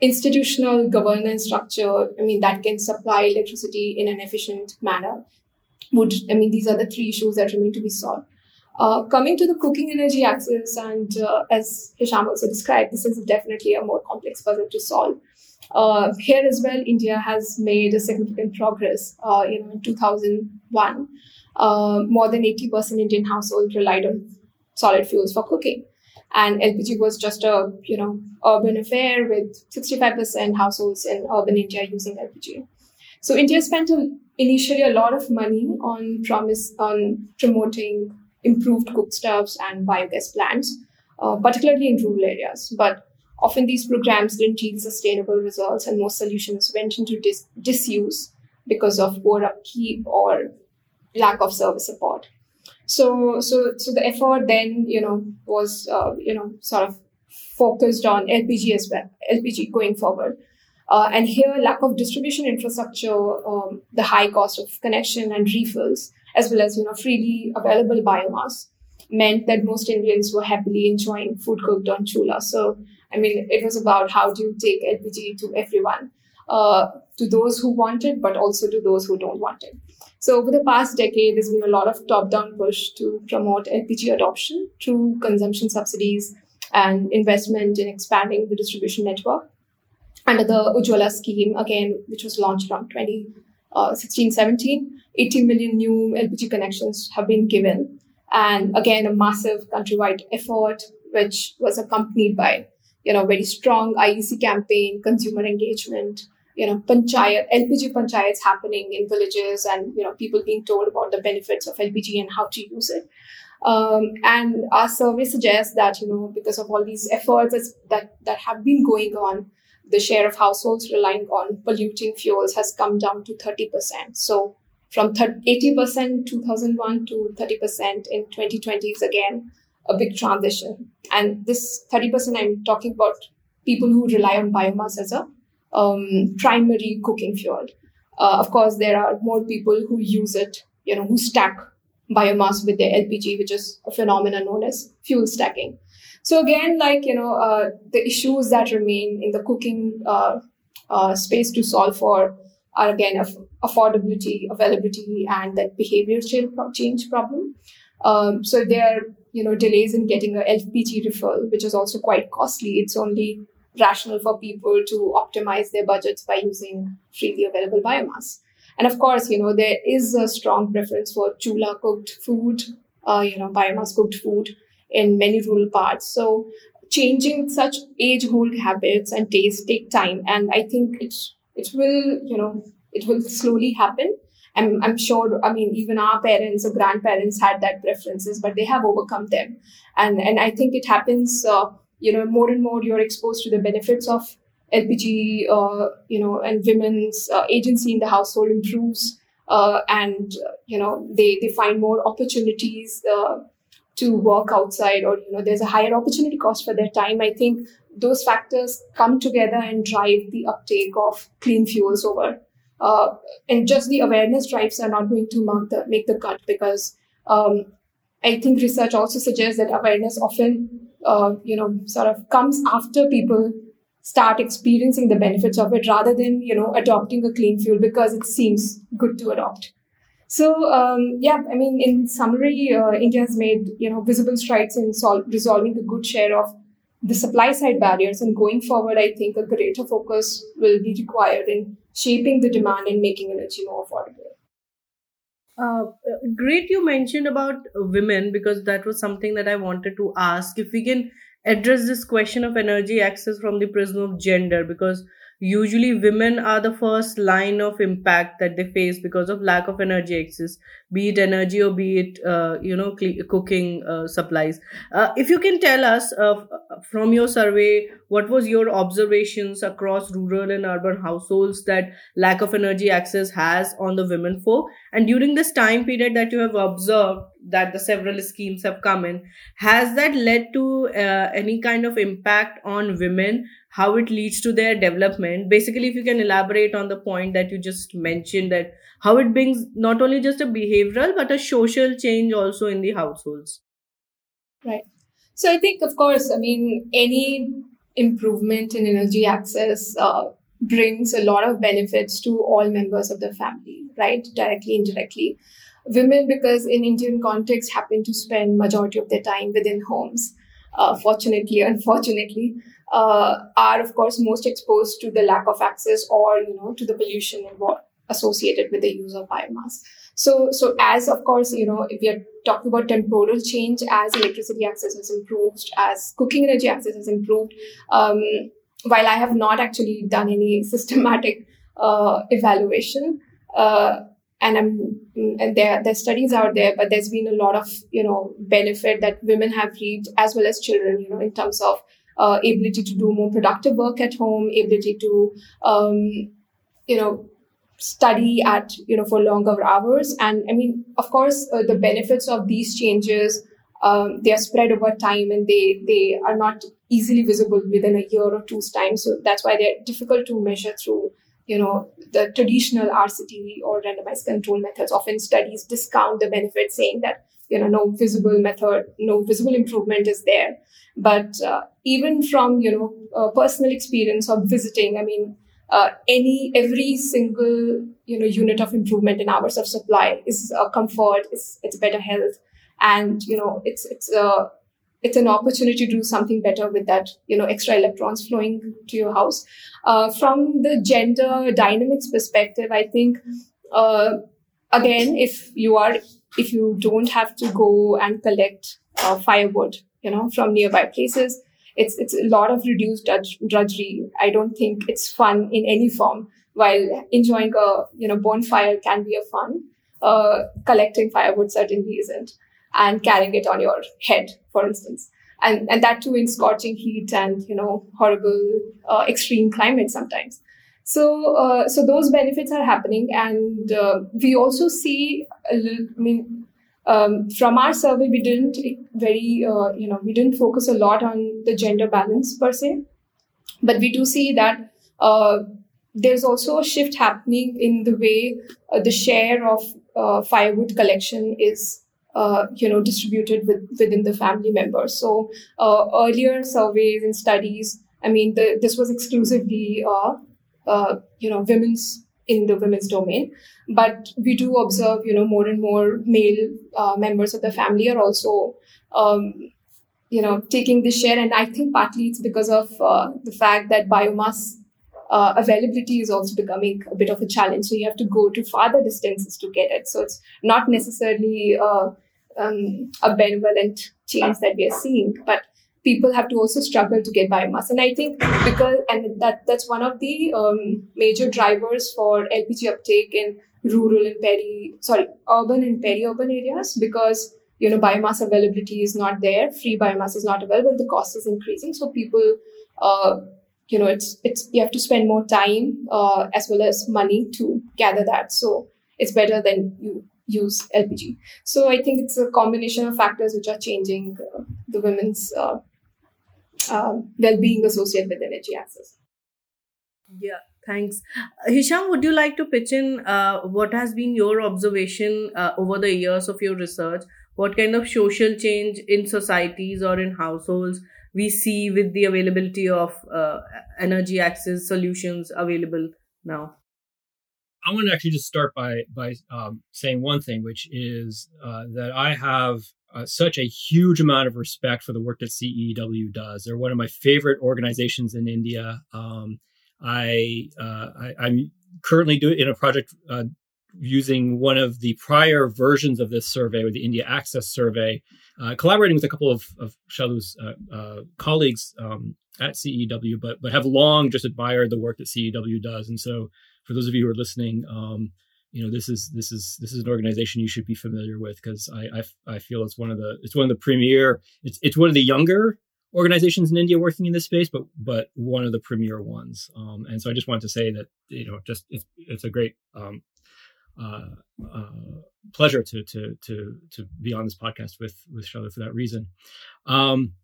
institutional governance structure. I mean that can supply electricity in an efficient manner. Would I mean these are the three issues that remain to be solved. Uh, coming to the cooking energy access, and uh, as Hisham also described, this is definitely a more complex puzzle to solve. Uh, here as well, India has made a significant progress. Uh, you know, in 2001, uh, more than 80% Indian households relied on solid fuels for cooking, and LPG was just a you know urban affair with 65% households in urban India using LPG. So India spent a, initially a lot of money on promise on promoting improved cook stoves and biogas plants, uh, particularly in rural areas, but Often these programs didn't yield sustainable results, and most solutions went into dis- disuse because of poor upkeep or lack of service support. So, so, so the effort then, you know, was, uh, you know, sort of focused on LPG as well, LPG going forward. Uh, and here, lack of distribution infrastructure, um, the high cost of connection and refills, as well as you know freely available biomass, meant that most Indians were happily enjoying food cooked on chula. So I mean, it was about how do you take LPG to everyone, uh, to those who want it, but also to those who don't want it. So over the past decade, there's been a lot of top-down push to promote LPG adoption through consumption subsidies and investment in expanding the distribution network. Under the Ujjwala scheme, again, which was launched around 2016 uh, 17, 80 million new LPG connections have been given. And again, a massive countrywide effort, which was accompanied by you know, very strong IEC campaign, consumer engagement, you know, panchayat, LPG panchayats happening in villages and, you know, people being told about the benefits of LPG and how to use it. Um, and our survey suggests that, you know, because of all these efforts that, that have been going on, the share of households relying on polluting fuels has come down to 30%. So from 80% 2001 to 30% in 2020 is again a big transition. And this 30% I'm talking about people who rely on biomass as a um, primary cooking fuel. Uh, of course, there are more people who use it, you know, who stack biomass with their LPG, which is a phenomenon known as fuel stacking. So again, like you know, uh, the issues that remain in the cooking uh, uh space to solve for are again affordability, availability, and that behavior change problem. Um, so there are you know delays in getting a LPG refill, which is also quite costly. It's only rational for people to optimize their budgets by using freely available biomass. And of course, you know there is a strong preference for chula cooked food, uh, you know biomass cooked food in many rural parts. So changing such age-old habits and tastes take time, and I think it it will you know it will slowly happen I'm, I'm sure, I mean, even our parents or grandparents had that preferences, but they have overcome them. And, and I think it happens, uh, you know, more and more you're exposed to the benefits of LPG, uh, you know, and women's uh, agency in the household improves. Uh, and, you know, they, they find more opportunities uh, to work outside or, you know, there's a higher opportunity cost for their time. I think those factors come together and drive the uptake of clean fuels over uh, and just the awareness drives are not going to the, make the cut because um, I think research also suggests that awareness often, uh, you know, sort of comes after people start experiencing the benefits of it rather than, you know, adopting a clean fuel because it seems good to adopt. So, um, yeah, I mean, in summary, uh, India has made, you know, visible strides in sol- resolving a good share of the supply side barriers. And going forward, I think a greater focus will be required in shaping the demand and making energy more affordable. Uh, great, you mentioned about women because that was something that I wanted to ask. If we can address this question of energy access from the prism of gender, because usually women are the first line of impact that they face because of lack of energy access be it energy or be it uh, you know cl- cooking uh, supplies. Uh, if you can tell us uh, from your survey what was your observations across rural and urban households that lack of energy access has on the women folk? And during this time period that you have observed that the several schemes have come in has that led to uh, any kind of impact on women? How it leads to their development? Basically if you can elaborate on the point that you just mentioned that how it brings not only just a behavioral but a social change also in the households. Right. So i think of course i mean any improvement in energy access uh, brings a lot of benefits to all members of the family right? Directly indirectly women because in indian context happen to spend majority of their time within homes. Uh, fortunately unfortunately uh, are of course most exposed to the lack of access or you know to the pollution involved associated with the use of biomass. So so as of course you know if we are talking about temporal change as electricity access has improved as cooking energy access has improved um, while i have not actually done any systematic uh, evaluation uh, and I'm there there's studies out there, but there's been a lot of you know benefit that women have reaped as well as children, you know, in terms of uh, ability to do more productive work at home, ability to um, you know study at you know for longer hours, and I mean, of course, uh, the benefits of these changes. Um, they are spread over time and they they are not easily visible within a year or two's time so that's why they're difficult to measure through you know, the traditional RCT or randomized control methods often studies discount the benefit, saying that, you know, no visible method, no visible improvement is there. But uh, even from, you know, uh, personal experience of visiting, I mean, uh, any every single you know unit of improvement in hours of supply is a comfort it's it's better health and you know it's it's a it's an opportunity to do something better with that you know extra electrons flowing to your house. Uh, from the gender dynamics perspective i think uh, again if you are if you don't have to go and collect uh, firewood you know from nearby places it's it's a lot of reduced drudgery. I don't think it's fun in any form. While enjoying a you know bonfire can be a fun uh, collecting firewood certainly isn't and carrying it on your head, for instance. And, and that too in scorching heat and, you know, horrible, uh, extreme climate sometimes. So, uh, so those benefits are happening. And uh, we also see, I mean, um, from our survey, we didn't very, uh, you know, we didn't focus a lot on the gender balance per se. But we do see that uh, there's also a shift happening in the way uh, the share of firewood collection is uh, you know distributed with, within the family members. So uh, earlier surveys and studies i mean the, this was exclusively uh, uh, you know women's in the women's domain. But we do observe you know more and more male uh, members of the family are also um, you know taking this share. And i think partly it's because of the fact that biomass uh, availability is also becoming a bit of a challenge. So you have to go to farther distances to get it. So it's not necessarily uh, um, a benevolent change that we are seeing, but people have to also struggle to get biomass. And I think because and that that's one of the um, major drivers for LPG uptake in rural and peri sorry urban and peri-urban areas because you know biomass availability is not there free biomass is not available the cost is increasing so people uh, you know it's it's you have to spend more time uh, as well as money to gather that. So it's better than you use lpg so i think it's a combination of factors which are changing uh, the women's uh, um, well-being associated with energy access. Yeah thanks. Hisham would you like to pitch in uh, what has been your observation uh, over the years of your research? What kind of social change in societies or in households we see with the availability of uh, energy access solutions available now. I want to actually just start by by um, saying one thing which is uh, that i have uh, such a huge amount of respect for the work that ceew does. They're one of my favorite organizations in india. Um, I, uh, I am currently doing in a project uh, using one of the prior versions of this survey, or the India Access Survey, uh, collaborating with a couple of, of Shalu's uh, uh, colleagues um, at CEEW, but but have long just admired the work that CEEW does. And so, for those of you who are listening, um, you know this is this is this is an organization you should be familiar with because I, I, I feel it's one of the it's one of the premier it's it's one of the younger organizations in India working in this space, but but one of the premier ones. Um, and so I just wanted to say that you know just it's it's a great um, uh, uh, pleasure to to to to be on this podcast with with Shalu for that reason. Um,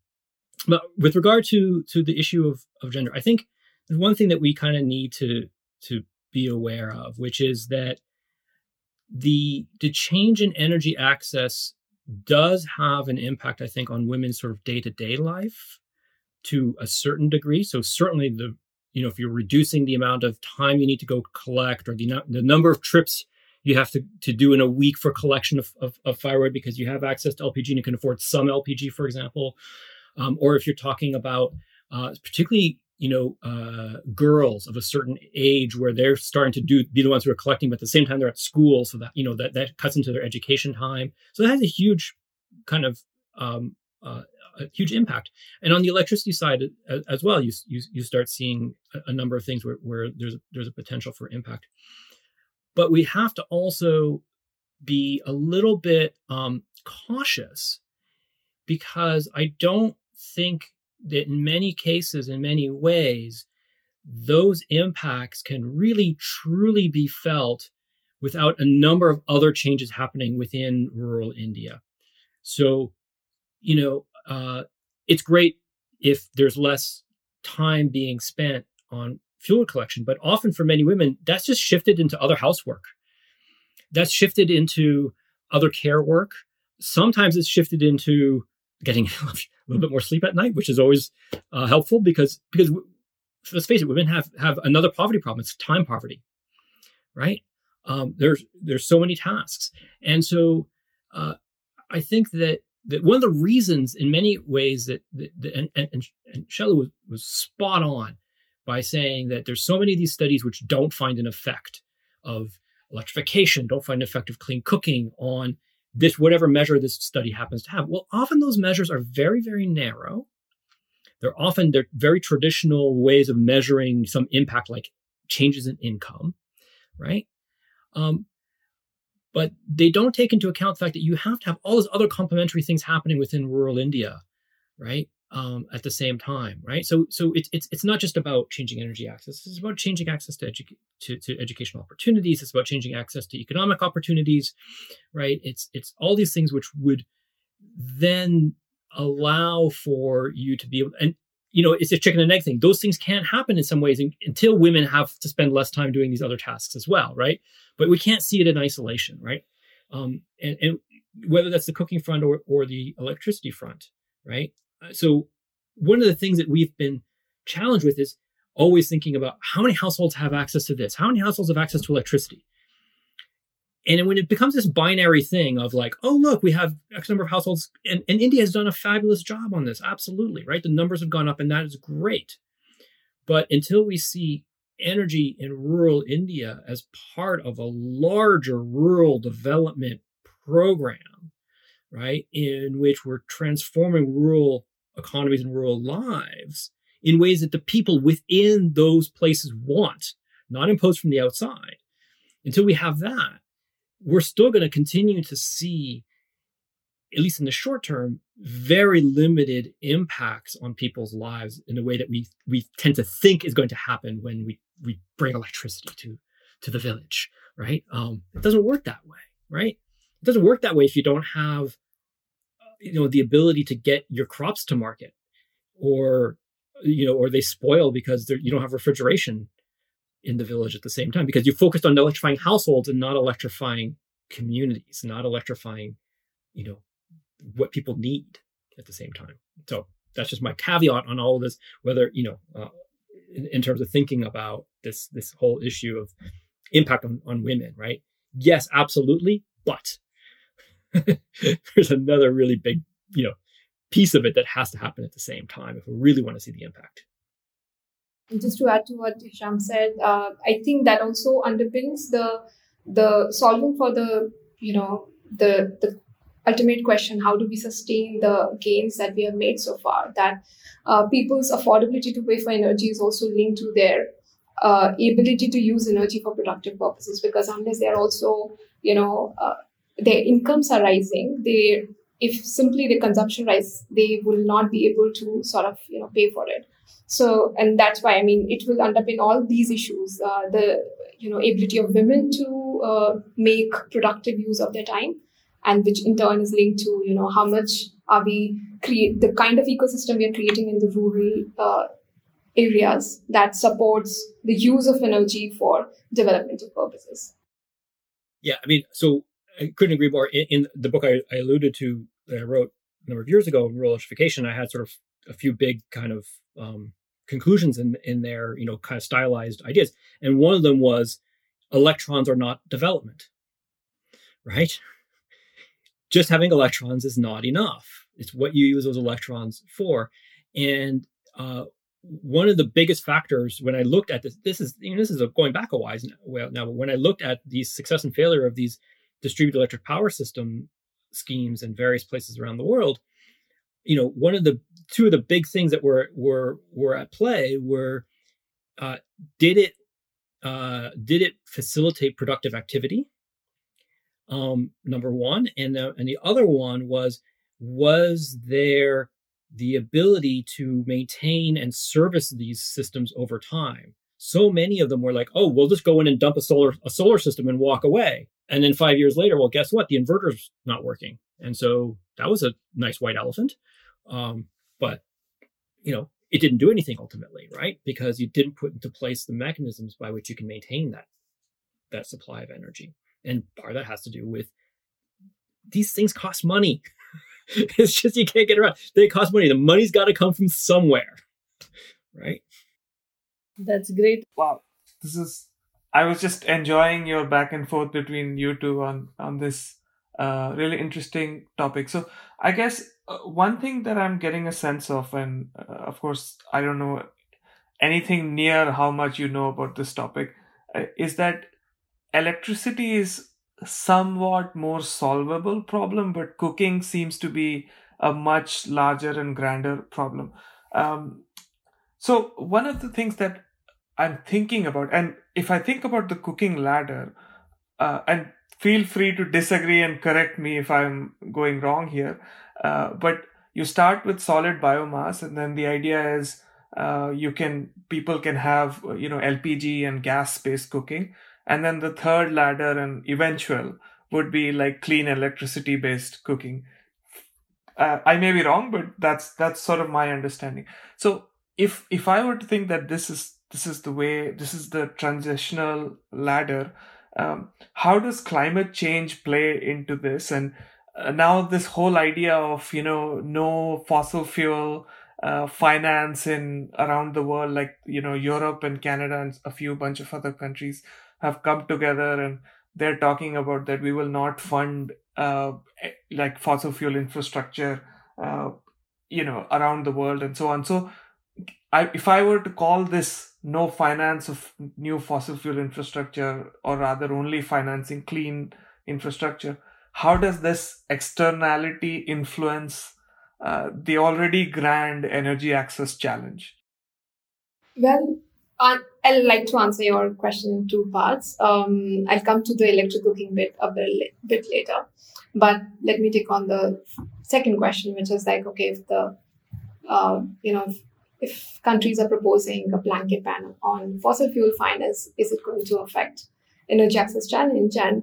but with regard to to the issue of of gender, I think there's one thing that we kind of need to to be aware of, which is that the the change in energy access does have an impact, I think, on women's sort of day to day life to a certain degree. So certainly the you know if you're reducing the amount of time you need to go collect or the the number of trips you have to, to do in a week for collection of, of, of because you have access to LPG and you can afford some LPG, for example. Um, or if you're talking about uh, particularly you know uh, girls of a certain age where they're starting to do be the ones who are collecting but at the same time they're at school so that you know that that cuts into their education time. So that has a huge kind of um, uh, a huge impact. And on the electricity side as, as well you, you you start seeing a, a, number of things where, where there's there's a potential for impact but we have to also be a little bit um, cautious because i don't think that in many cases, in many ways, those impacts can really truly be felt without a number of other changes happening within rural India. So, you know, uh, it's great if there's less time being spent on fuel collection, but often for many women, that's just shifted into other housework. That's shifted into other care work. Sometimes it's shifted into getting a little bit more sleep at night, which is always uh, helpful because because let's face it, women have have another poverty problem. It's time poverty, right? Um, there's there's so many tasks, and so uh, I think that that one of the reasons, in many ways, that, that, that and, and, and Shalu was, was spot on by saying that there's so many of these studies which don't find an effect of electrification, don't find an effect of clean cooking on this whatever measure this study happens to have. Well, often those measures are very, very narrow. They're often they're very traditional ways of measuring some impact, like changes in income, right? Um, but they don't take into account the fact that you have to have all those other complementary things happening within rural India, right? Um, at the same time, right? So, so it's it's it's not just about changing energy access. It's about changing access to, edu- to to educational opportunities. It's about changing access to economic opportunities, right? It's it's all these things which would then allow for you to be able and you know it's a chicken and egg thing those things can't happen in some ways in, until women have to spend less time doing these other tasks as well right but we can't see it in isolation right um, and, and whether that's the cooking front or, or the electricity front right Uh, so one of the things that we've been challenged with is always thinking about how many households have access to this, how many households have access to electricity. And when it becomes this binary thing of like, oh, look, we have X number of households, and, and India has done a fabulous job on this. Absolutely, right? The numbers have gone up, and that is great. But until we see energy in rural India as part of a larger rural development program, right, in which we're transforming rural economies and rural lives in ways that the people within those places want, not imposed from the outside. Until we have that, we're still going to continue to see, at least in the short term, very limited impacts on people's lives in a way that we we tend to think is going to happen when we we bring electricity to to the village, right? Um, it doesn't work that way, right? It doesn't work that way if you don't have you know the ability to get your crops to market or you know or they spoil because you don't have refrigeration in the village at the same time because you focused on electrifying households and not electrifying communities not electrifying you know what people need at the same time. So that's just my caveat on all of this whether you know uh, in, in terms of thinking about this this whole issue of impact on, on women right? Yes absolutely but there's another really big, you know, piece of it that has to happen at the same time if we really want to see the impact. Just to add to what Hisham said, uh, I think that also underpins the the solving for the you know the the ultimate question how do we sustain the gains that we have made so far that uh, people's affordability to pay for energy is also linked to their uh, ability to use energy for productive purposes because unless they're also you know uh, their incomes are rising they if simply the consumption rise they will not be able to sort of you know pay for it. So and that's why i mean it will underpin all these issues uh, the you know ability of women to uh, make productive use of their time and which in turn is linked to you know how much are we create the kind of ecosystem we are creating in the rural uh, areas that supports the use of energy for developmental purposes. Yeah i mean so i couldn't agree more in, in the book I, I, alluded to that i wrote a number of years ago rural electrification i had sort of a few big kind of um, conclusions in in there, you know, kind of stylized ideas. And one of them was electrons are not development, right? Just having electrons is not enough. It's what you use those electrons for. And uh, one of the biggest factors when I looked at this, this is you know, this is going back a while now, but when I looked at the success and failure of these distributed electric power system schemes in various places around the world, you know, one of the two of the big things that were were were at play were uh, did it uh, did it facilitate productive activity? Um, number one, and the, and the other one was was there the ability to maintain and service these systems over time? So many of them were like, oh, we'll just go in and dump a solar a solar system and walk away. And then five years later, well, guess what? The inverter's not working. And so that was a nice white elephant. Um, but you know, it didn't do anything ultimately, right? Because you didn't put into place the mechanisms by which you can maintain that that supply of energy. And part of that has to do with these things cost money. it's just you can't get around. They cost money. The money's got to come from somewhere, right? That's great. Wow, this is. I was just enjoying your back and forth between you two on on this uh, really interesting topic. So I guess uh, one thing that I'm getting a sense of, and uh, of course, I don't know anything near how much you know about this topic, uh, is that electricity is somewhat more solvable problem, but cooking seems to be a much larger and grander problem. Um, so one of the things that I'm thinking about, and if I think about the cooking ladder, uh, and feel free to disagree and correct me if I'm going wrong here. Uh, but you start with solid biomass, and then the idea is uh, you can people can have you know LPG and gas based cooking, and then the third ladder and eventual would be like clean electricity based cooking. Uh, I may be wrong, but that's that's sort of my understanding. So if if I were to think that this is this is the way this is the transitional ladder, um, how does climate change play into this? And uh, now this whole idea of you know no fossil fuel uh, finance in around the world, like you know Europe and Canada and a few bunch of other countries have come together and they're talking about that we will not fund uh, like fossil fuel infrastructure, uh, you know, around the world and so on. So, I, if I were to call this no finance of new fossil fuel infrastructure, or rather only financing clean infrastructure, how does this externality influence uh, the already grand energy access challenge? Well, I'd like to answer your question in two parts. Um, I'll come to the electric cooking bit a bit, bit later. But let me take on the second question, which is like, okay, if the, uh, you know, if countries are proposing a blanket ban on fossil fuel finance, is it going to affect energy access challenge? And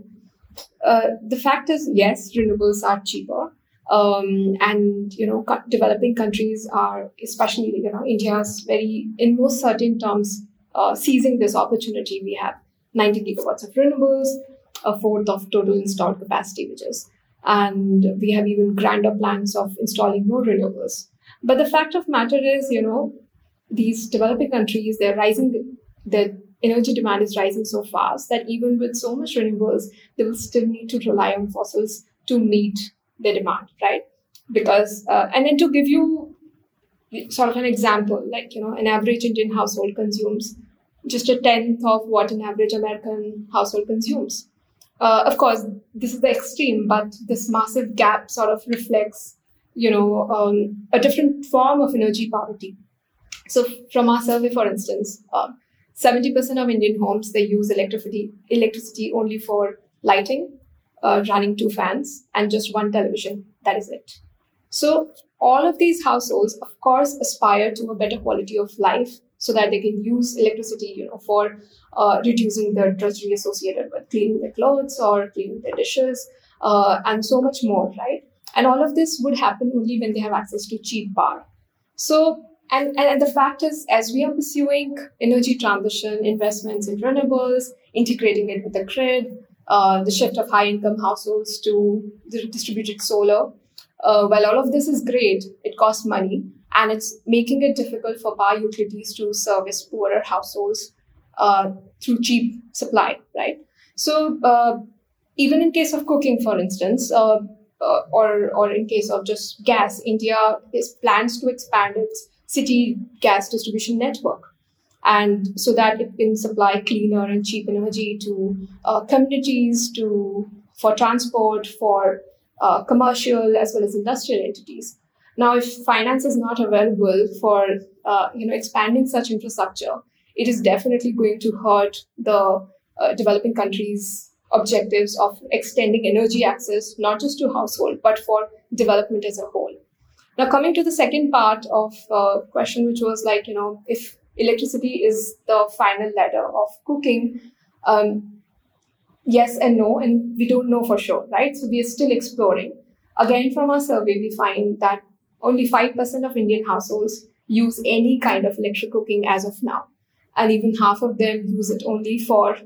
uh, the fact is, yes, renewables are cheaper. Um, and you know, developing countries are, especially you know, India is very, in most certain terms, uh, seizing this opportunity. We have 90 gigawatts of renewables, a fourth of total installed capacity, which is, and we have even grander plans of installing more renewables. But the fact of matter is, you know, these developing countries, they're rising, their energy demand is rising so fast that even with so much renewables, they will still need to rely on fossils to meet their demand, right? Because, uh, and then to give you sort of an example, like, you know, an average Indian household consumes just a tenth of what an average American household consumes. uh, of course, this is the extreme, but this massive gap sort of reflects, you know, um, a different form of energy poverty. So, from our survey, for instance, uh, 70% of Indian homes they use electricity electricity only for lighting, uh, running two fans, and just one television. That is it. So, all of these households, of course, aspire to a better quality of life so that they can use electricity, you know, for uh, reducing the drudgery associated with cleaning their clothes or cleaning their dishes, uh, and so much more, right? And all of this would happen only when they have access to cheap power. So, and, and the fact is, as we are pursuing energy transition, investments in renewables, integrating it with the grid, uh, the shift of high income households to distributed solar, uh, while all of this is great, it costs money and it's making it difficult for power utilities to service poorer households uh, through cheap supply, right? So uh, even in case of cooking, for instance, uh, uh, or or in case of just gas, India is plans to expand its city gas distribution network, and so that it can supply cleaner and cheap energy to uh, communities, to for transport, for uh, commercial as well as industrial entities. Now, if finance is not available for you know expanding such infrastructure, it is definitely going to hurt the uh, developing countries' objectives of extending energy access, not just to household, but for development as a whole. Now, coming to the second part of uh, question, which was like, you know, if electricity is the final ladder of cooking, um, yes and no, and we don't know for sure, right? So we are still exploring. Again, from our survey, we find that only 5% of Indian households use any kind of electric cooking as of now and even half of them use it only for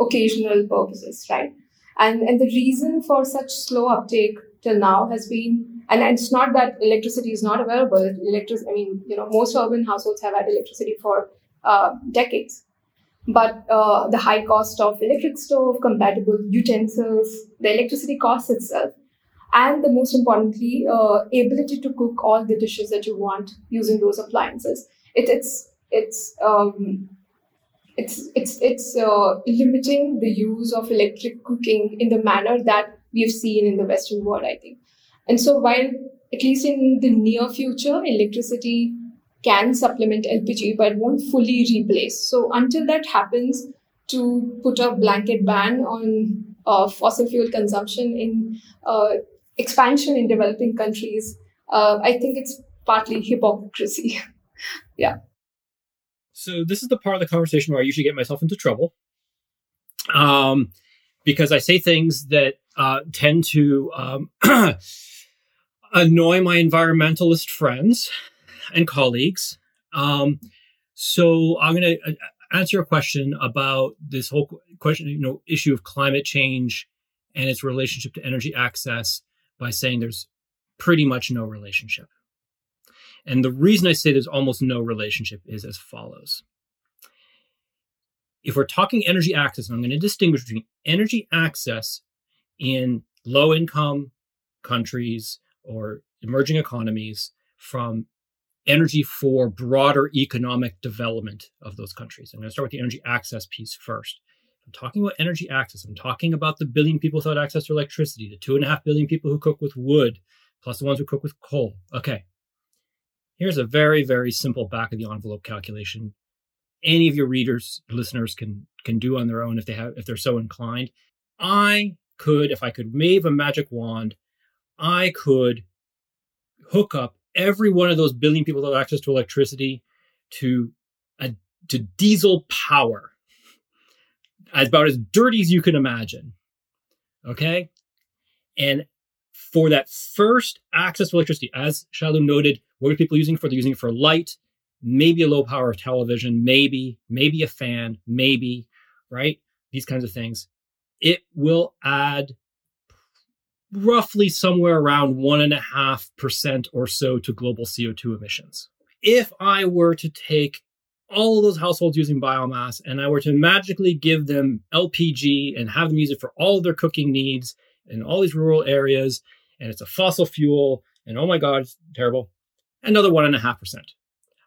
occasional purposes, right? And and the reason for such slow uptake till now has been, and it's not that electricity is not available. Electric, I mean, you know, most urban households have had electricity for uh, decades, but uh, the high cost of electric stove, compatible utensils, the electricity cost itself, and the most importantly, uh, ability to cook all the dishes that you want using those appliances. It, it's it's um, it's it's it's uh, limiting the use of electric cooking in the manner that we have seen in the Western world, I think. And so, while at least in the near future, electricity can supplement LPG, but won't fully replace. So, until that happens, to put a blanket ban on uh, fossil fuel consumption in uh, expansion in developing countries, uh, I think it's partly hypocrisy. yeah. So this is the part of the conversation where I usually get myself into trouble, um, because I say things that uh, tend to um, annoy my environmentalist friends and colleagues. Um, so I'm going to uh, answer a question about this whole question, you know, issue of climate change and its relationship to energy access by saying there's pretty much no relationship. And the reason I say there's almost no relationship is as follows. If we're talking energy access, and I'm going to distinguish between energy access in low income countries or emerging economies from energy for broader economic development of those countries. I'm going to start with the energy access piece first. I'm talking about energy access. I'm talking about the billion people without access to electricity, the two and a half billion people who cook with wood, plus the ones who cook with coal. Okay. Here's a very, very simple back of the envelope calculation. Any of your readers, listeners can can do on their own if they have if they're so inclined. I could, if I could wave a magic wand, I could hook up every one of those billion people that have access to electricity to a to diesel power. As about as dirty as you can imagine. Okay? And for that first access to electricity, as Shalu noted, what are people using for? They're using it for light, maybe a low power television, maybe, maybe a fan, maybe, right? These kinds of things. It will add roughly somewhere around one and a half percent or so to global CO2 emissions. If I were to take all of those households using biomass and I were to magically give them LPG and have them use it for all of their cooking needs in all these rural areas, and it's a fossil fuel, and oh my God, it's terrible another 1.5%.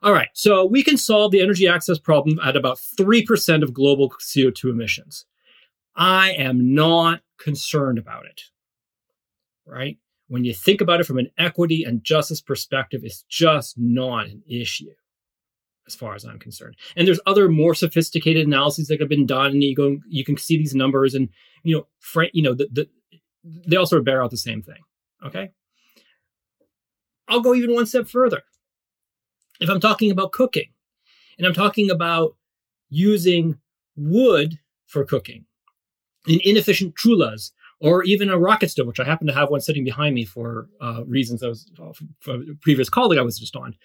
All right, so we can solve the energy access problem at about 3% of global CO2 emissions. I am not concerned about it, right? When you think about it from an equity and justice perspective, it's just not an issue as far as I'm concerned. And there's other more sophisticated analyses that have been done, and you go, you can see these numbers, and you know, fr- you know, the, the, they all sort of bear out the same thing. Okay, I'll go even one step further. If I'm talking about cooking, and I'm talking about using wood for cooking in inefficient chulas or even a rocket stove, which I happen to have one sitting behind me for uh, reasons I was for a previous colleague I was just on.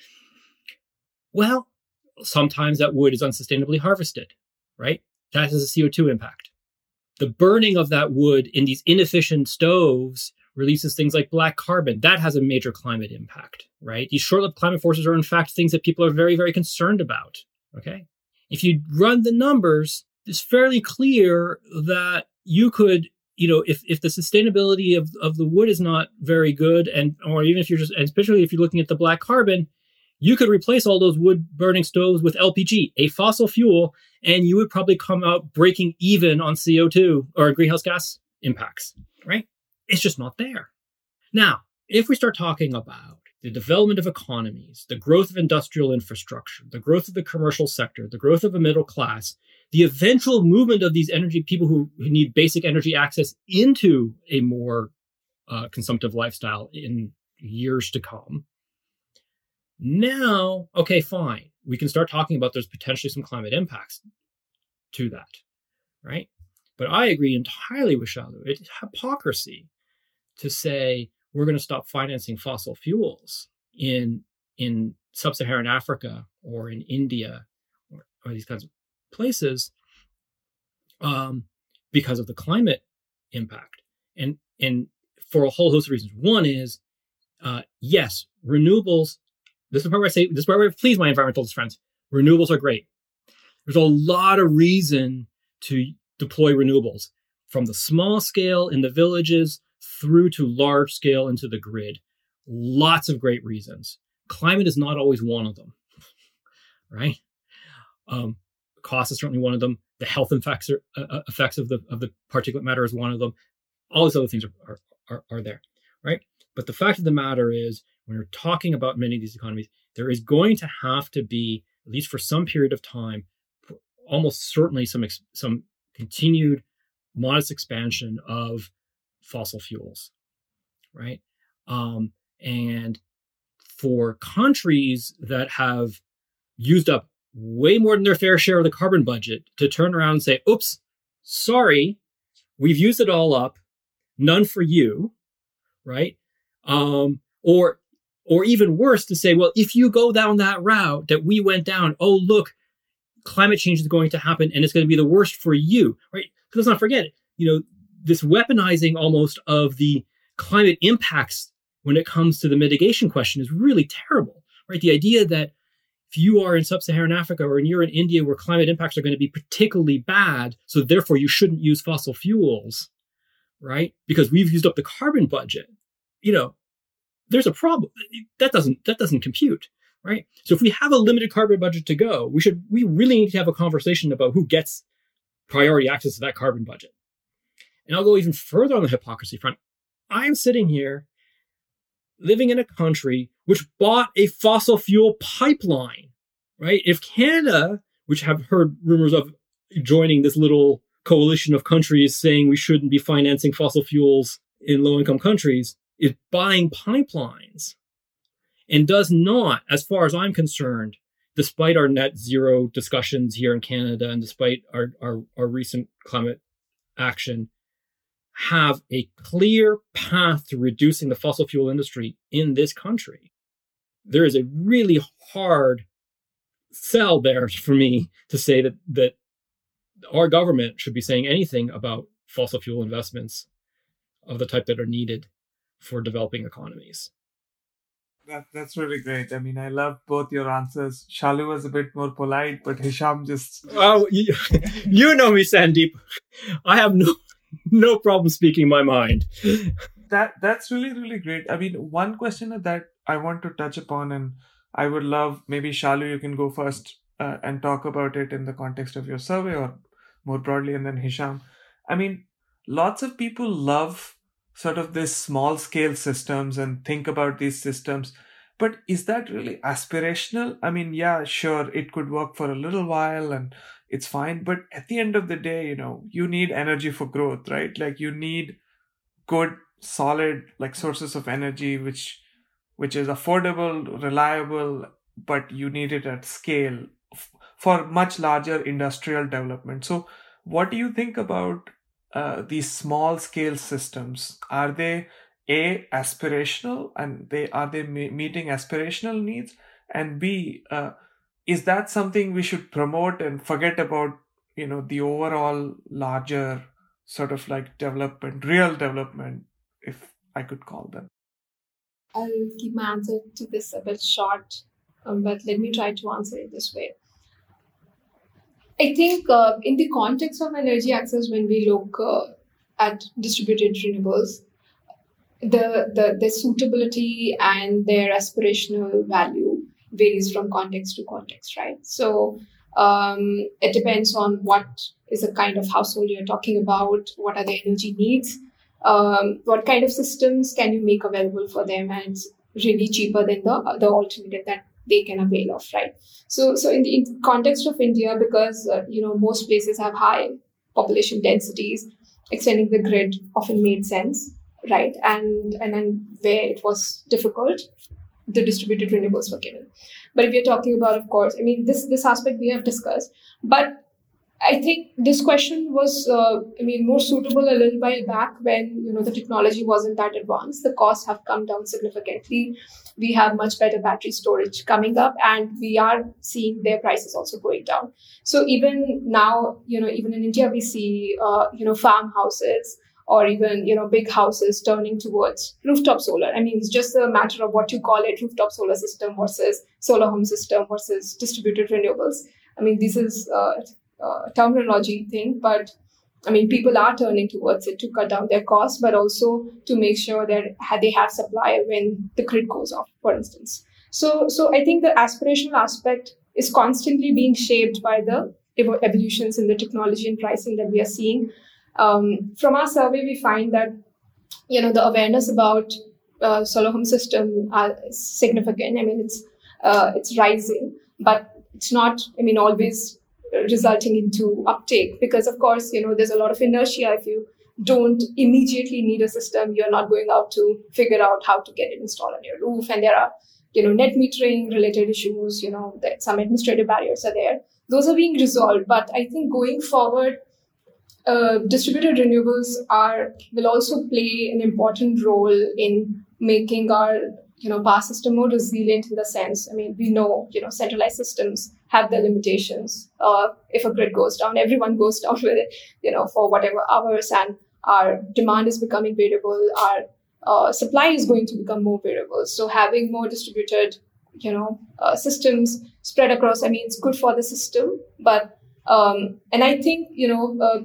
Well, sometimes that wood is unsustainably harvested, right? That has a CO2 impact. The burning of that wood in these inefficient stoves releases things like black carbon. That has a major climate impact, right? These short lived climate forcers are, in fact, things that people are very, very concerned about, okay? If you run the numbers, it's fairly clear that you could you know if if the sustainability of of the wood is not very good and or even if you're just especially if you're looking at the black carbon you could replace all those wood burning stoves with LPG, a fossil fuel, and you would probably come out breaking even on CO2 or greenhouse gas impacts, right? It's just not there. Now, if we start talking about the development of economies, the growth of industrial infrastructure, the growth of the commercial sector, the growth of a middle class, the eventual movement of these energy people who, who need basic energy access into a more uh, consumptive lifestyle in years to come, now, okay, fine. We can start talking about there's potentially some climate impacts to that, right? But I agree entirely with Shalu. It's hypocrisy to say we're going to stop financing fossil fuels in in sub-Saharan Africa or in India or, or these kinds of places um, because of the climate impact. And and for a whole host of reasons. One is uh, yes, renewables this is part where I say, this is where I please my environmentalist friends. Renewables are great. There's a lot of reason to deploy renewables from the small scale in the villages through to large scale into the grid. Lots of great reasons. Climate is not always one of them, right? Um, cost is certainly one of them. The health effects, are, uh, uh, effects of the of the particulate matter is one of them. All these other things are, are, are there, right? But the fact of the matter is, when we're talking about many of these economies, there is going to have to be, at least for some period of time, almost certainly some some continued modest expansion of fossil fuels, right? Um, and for countries that have used up way more than their fair share of the carbon budget to turn around and say, oops, sorry, we've used it all up, none for you, right? Um, or or even worse, to say, well, if you go down that route that we went down, oh, look, climate change is going to happen and it's going to be the worst for you, right? Because let's not forget, you know, this weaponizing almost of the climate impacts when it comes to the mitigation question is really terrible, right? The idea that if you are in sub-Saharan Africa or you're in India where climate impacts are going to be particularly bad, so therefore you shouldn't use fossil fuels, right? Because we've used up the carbon budget. You know, there's a problem. That doesn't that doesn't compute, right? So if we have a limited carbon budget to go, we should we really need to have a conversation about who gets priority access to that carbon budget. And I'll go even further on the hypocrisy front. I'm sitting here living in a country which bought a fossil fuel pipeline, right? If Canada, which have heard rumors of joining this little coalition of countries saying we shouldn't be financing fossil fuels in low income countries, is buying pipelines and does not, as far as I'm concerned, despite our net zero discussions here in Canada and despite our, our, our recent climate action, have a clear path to reducing the fossil fuel industry in this country. There is a really hard sell there for me to say that that our government should be saying anything about fossil fuel investments of the type that are needed for developing economies. That, that's really great. I mean, I love both your answers. Shalu was a bit more polite, but Hisham just. Oh, you, you know me, Sandeep. I have no no problem speaking my mind. That that's really really great. I mean, one question that I want to touch upon, and I would love maybe Shalu, you can go first uh, and talk about it in the context of your survey, or more broadly, and then Hisham. I mean, lots of people love sort of this small scale systems and think about these systems. But is that really aspirational? I mean, yeah, sure, it could work for a little while and it's fine. But at the end of the day, you know, you need energy for growth, right? Like you need good, solid, like sources of energy, which which is affordable, reliable, but you need it at scale for much larger industrial development. So, what do you think about uh, these small scale systems? Are they a aspirational and they are they meeting aspirational needs? And b uh, is that something we should promote and forget about? You know the overall larger sort of like development, real development, if I could call them. I'll keep my answer to this a bit short, um, but let me try to answer it this way. I think uh, in the context of energy access, when we look uh, at distributed renewables, the, the, the suitability and their aspirational value varies from context to context, right? So um, it depends on what is the kind of household you're talking about, what are their energy needs, um, what kind of systems can you make available for them, and it's really cheaper than the the alternative that they can avail of, right? So, so in the, in the context of India, because uh, you know most places have high population densities, extending the grid often made sense, right? And and then where it was difficult, the distributed renewables were given. But if you're talking about, of course, I mean this this aspect we have discussed, but I think this question was, uh, I mean, more suitable a little while back when you know the technology wasn't that advanced. The costs have come down significantly. We have much better battery storage coming up, and we are seeing their prices also going down. So even now, you know, even in India, we see uh, you know farmhouses or even you know big houses turning towards rooftop solar. I mean, it's just a matter of what you call it: rooftop solar system versus solar home system versus distributed renewables. I mean, this is a, uh, terminology thing, but I mean, people are turning towards it to cut down their costs, but also to make sure that they have supply when the grid goes off, for instance. So, so I think the aspirational aspect is constantly being shaped by the evolutions in the technology and pricing that we are seeing. Um, from our survey, we find that you know the awareness about uh, solar home system is significant. I mean, it's uh, it's rising, but it's not. I mean, always resulting into uptake because of course you know there's a lot of inertia if you don't immediately need a system you're not going out to figure out how to get it installed on your roof and there are you know net metering related issues you know some administrative barriers are there those are being resolved but i think going forward uh, distributed renewables are will also play an important role in making our you know power system more resilient in the sense i mean we know you know centralized systems have their limitations. Uh, if a grid goes down everyone goes down with it you know for whatever hours and our demand is becoming variable our uh, supply is going to become more variable. So having more distributed you know uh, systems spread across i mean it's good for the system but um, and i think you know uh,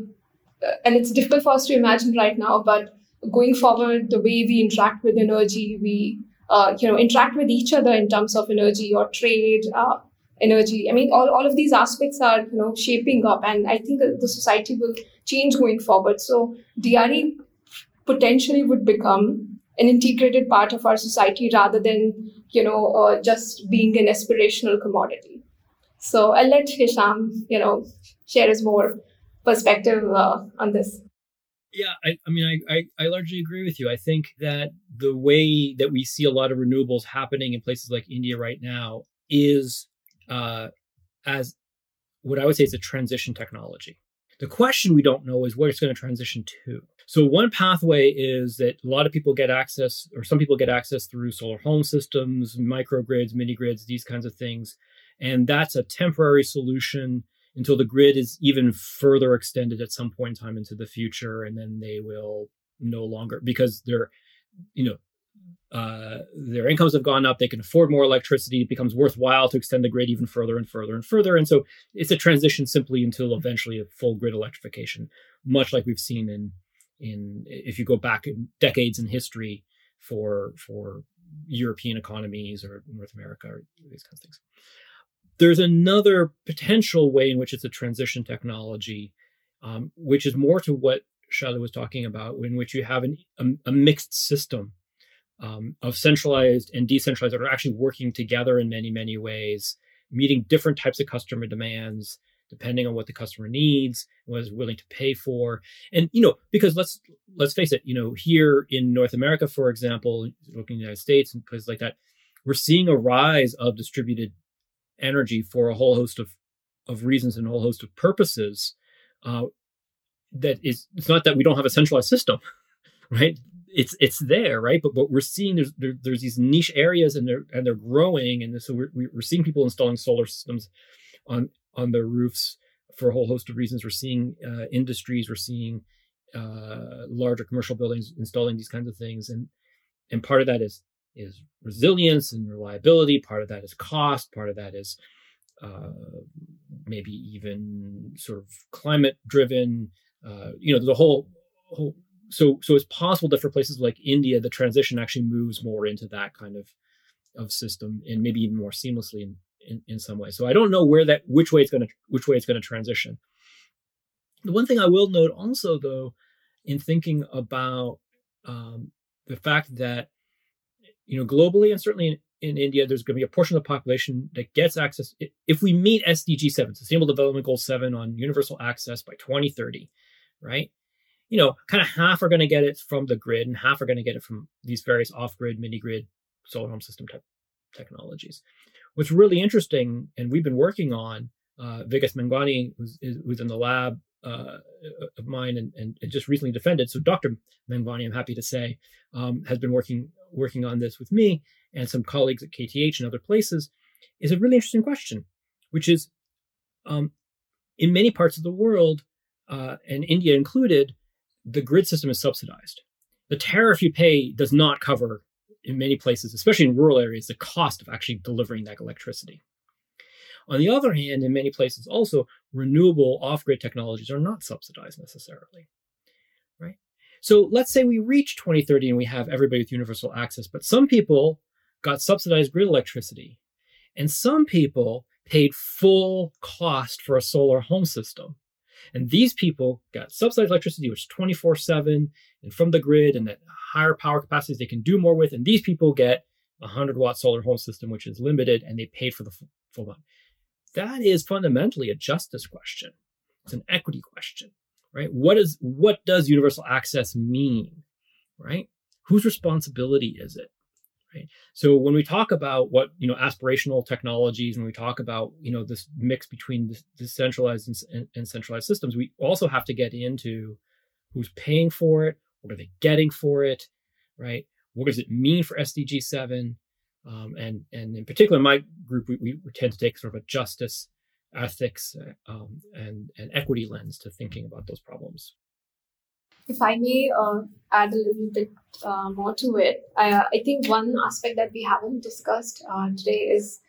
and it's difficult for us to imagine right now but going forward the way we interact with energy we uh, you know interact with each other in terms of energy or trade uh, energy. I mean all, all of these aspects are you know shaping up and i think the society will change going forward. So DRE potentially would become an integrated part of our society rather than you know uh, just being an aspirational commodity. So i'll let hisham you know share his more perspective uh, on this yeah, I, I mean, I, I, I, largely agree with you. I think that the way that we see a lot of renewables happening in places like India right now is uh, as what I would say is a transition technology. The question we don't know is what it's going to transition to. So one pathway is that a lot of people get access, or some people get access through solar home systems, microgrids, mini grids, these kinds of things, and that's a temporary solution until the grid is even further extended at some point in time into the future and then they will no longer because they're you know uh, their incomes have gone up they can afford more electricity it becomes worthwhile to extend the grid even further and further and further and so it's a transition simply until eventually a full grid electrification much like we've seen in in if you go back decades in history for for european economies or north america or these kinds of things there's another potential way in which it's a transition technology, um, which is more to what Shalu was talking about, in which you have an, a, a mixed system um, of centralized and decentralized that are actually working together in many, many ways, meeting different types of customer demands depending on what the customer needs, what is willing to pay for. And, you know, because let's let's face it, you know, here in North America, for example, looking in the United States and places like that, we're seeing a rise of distributed energy for a whole host of of reasons and a whole host of purposes. Uh, that is, it's not that we don't have a centralized system, right? it's it's there, right? But what we're seeing there's there, there's these niche areas and they're and they're growing, and so we're we're seeing people installing solar systems on on their roofs for a whole host of reasons. We're seeing uh, industries, we're seeing uh, larger commercial buildings installing these kinds of things, and and part of that is is resilience and reliability. Part of that is cost. Part of that is uh, maybe even sort of climate driven. Uh, you know, the whole whole so so it's possible that for places like India, the transition actually moves more into that kind of of system and maybe even more seamlessly in, in, in some way. So I don't know where that which way it's going to which way it's going to transition. The one thing I will note also though, in thinking about um, the fact that you know globally and certainly in, in India, there's going to be a portion of the population that gets access. If we meet SDG 7, Sustainable Development Goal 7 on universal access by 2030, right? you know, kind of half are going to get it from the grid and half are going to get it from these various off-grid, mini-grid, solar home system type technologies. What's really interesting, and we've been working on, uh, Vikas Mengwani, who's, who's in the lab uh, of mine and, and, just recently defended. So Dr. Mengwani, I'm happy to say, um, has been working working on this with me and some colleagues at KTH and other places. Is a really interesting question, which is, um, in many parts of the world, uh, and India included, the grid system is subsidized. The tariff you pay does not cover, in many places, especially in rural areas, the cost of actually delivering that electricity. On the other hand, in many places also, renewable off-grid technologies are not subsidized necessarily. So let's say we reach 2030 and we have everybody with universal access, but some people got subsidized grid electricity, and some people paid full cost for a solar home system. And these people got subsidized electricity, which is 24 7 and from the grid and at higher power capacities they can do more with. And these people get a 100 watt solar home system, which is limited, and they paid for the full amount. That is fundamentally a justice question. It's an equity question, right? What is what does universal access mean, right? Whose responsibility is it? Right. So when we talk about what you know aspirational technologies, when we talk about you know this mix between decentralized and, and centralized systems, we also have to get into who's paying for it, what are they getting for it, right? What does it mean for SDG seven? Um, and and in particular, my group, we, we tend to take sort of a justice, ethics, uh, um, and and equity lens to thinking about those problems. If I may uh, add a little bit uh, more to it, I, I, think one aspect that we haven't discussed uh, today is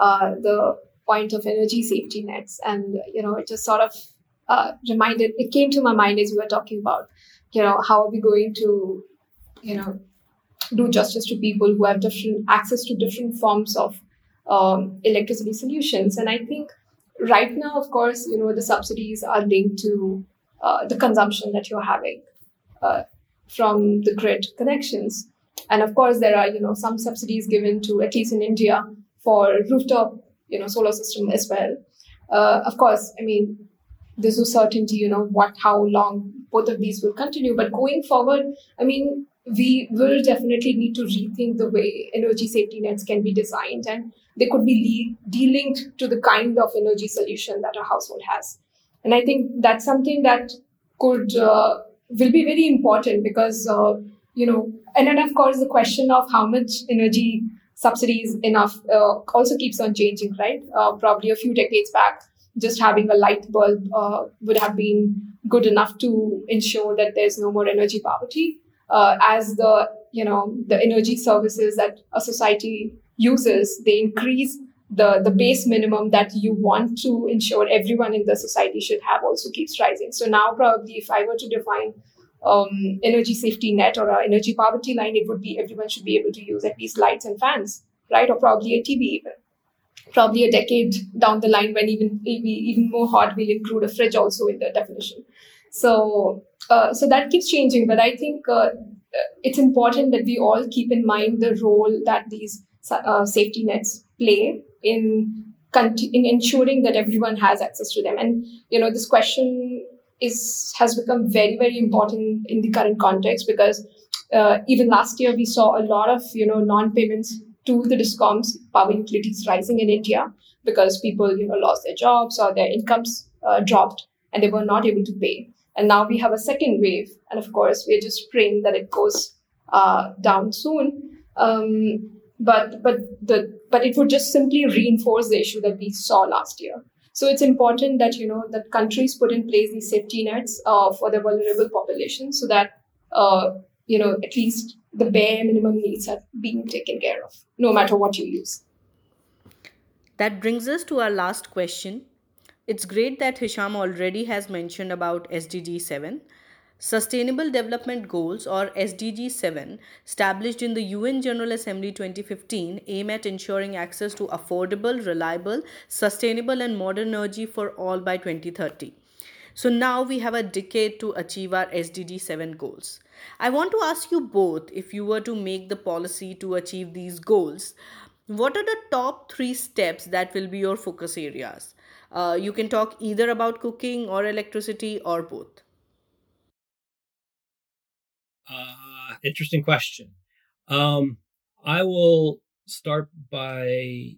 uh, the point of energy safety nets. And, you know, it just sort of reminded, it came to my mind as we were talking about, you know, how are we going to, you know, do justice to people who have different access to different forms of um, electricity solutions. And I think right now, of course, you know, the subsidies are linked to uh, the consumption that you're having uh, from the grid connections. And of course, there are you know some subsidies given to at least in India for rooftop you know solar system as well. Uh, of course, I mean there's no certainty you know what how long both of these will continue. But going forward, I mean we will definitely need to rethink the way energy safety nets can be designed and they could be de-linked to the kind of energy solution that a household has and I think that's something that could uh, will be very important because uh, you know, and then of course the question of how much energy subsidies enough uh, also keeps on changing, right? Uh, probably a few decades back, just having a light bulb uh, would have been good enough to ensure that there's no more energy poverty. Uh, as the you know the energy services that a society uses, they increase the the base minimum that you want to ensure everyone in the society should have also keeps rising. So now probably if I were to define um, energy safety net or a energy poverty line, it would be everyone should be able to use at least lights and fans, right? Or probably a TV even. Probably a decade down the line, when even even more hot, we'll include a fridge also in the definition. So, uh, so that keeps changing. But I think uh, it's important that we all keep in mind the role that these uh, safety nets play in in ensuring that everyone has access to them. And you know, this question is has become very very important in the current context because uh, even last year we saw a lot of you know non-payments to the discoms power utilities rising in India because people you know lost their jobs or their incomes uh, dropped and they were not able to pay. And now we have a second wave, and of course we're just praying that it goes uh, down soon. Um, but but the but it would just simply reinforce the issue that we saw last year. So it's important that you know that countries put in place these safety nets uh, for the vulnerable population, so that uh, you know at least the bare minimum needs are being taken care of, no matter what you use. That brings us to our last question. It's great that Hisham already has mentioned about SDG 7. Sustainable Development Goals or SDG 7, established in the UN General Assembly 2015, aim at ensuring access to affordable, reliable, sustainable, and modern energy for all by 2030. So now we have a decade to achieve our SDG 7 goals. I want to ask you both if you were to make the policy to achieve these goals, what are the top three steps that will be your focus areas? Uh, you can talk either about cooking or electricity or both. Uh, interesting question. Um, I will start by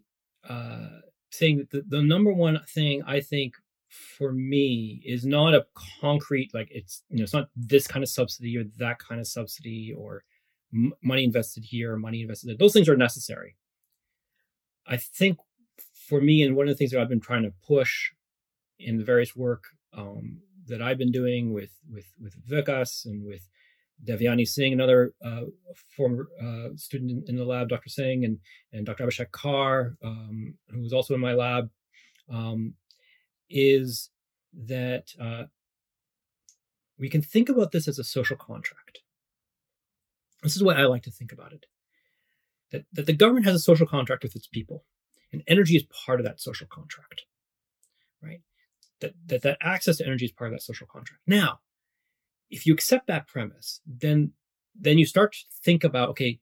uh, saying that the, the number one thing I think for me is not a concrete like it's you know it's not this kind of subsidy or that kind of subsidy or m- money invested here or money invested there. those things are necessary I think for me, and one of the things that I've been trying to push in the various work um, that I've been doing with with with Vikas and with Devyani Singh, another uh, former uh, student in, in, the lab, Dr. Singh, and and Dr. Abhishek Kar, um, who was also in my lab, um, is that uh, we can think about this as a social contract. This is what I like to think about it that, that the government has a social contract with its people, and energy is part of that social contract, right? That, that that access to energy is part of that social contract. Now, if you accept that premise, then then you start to think about okay,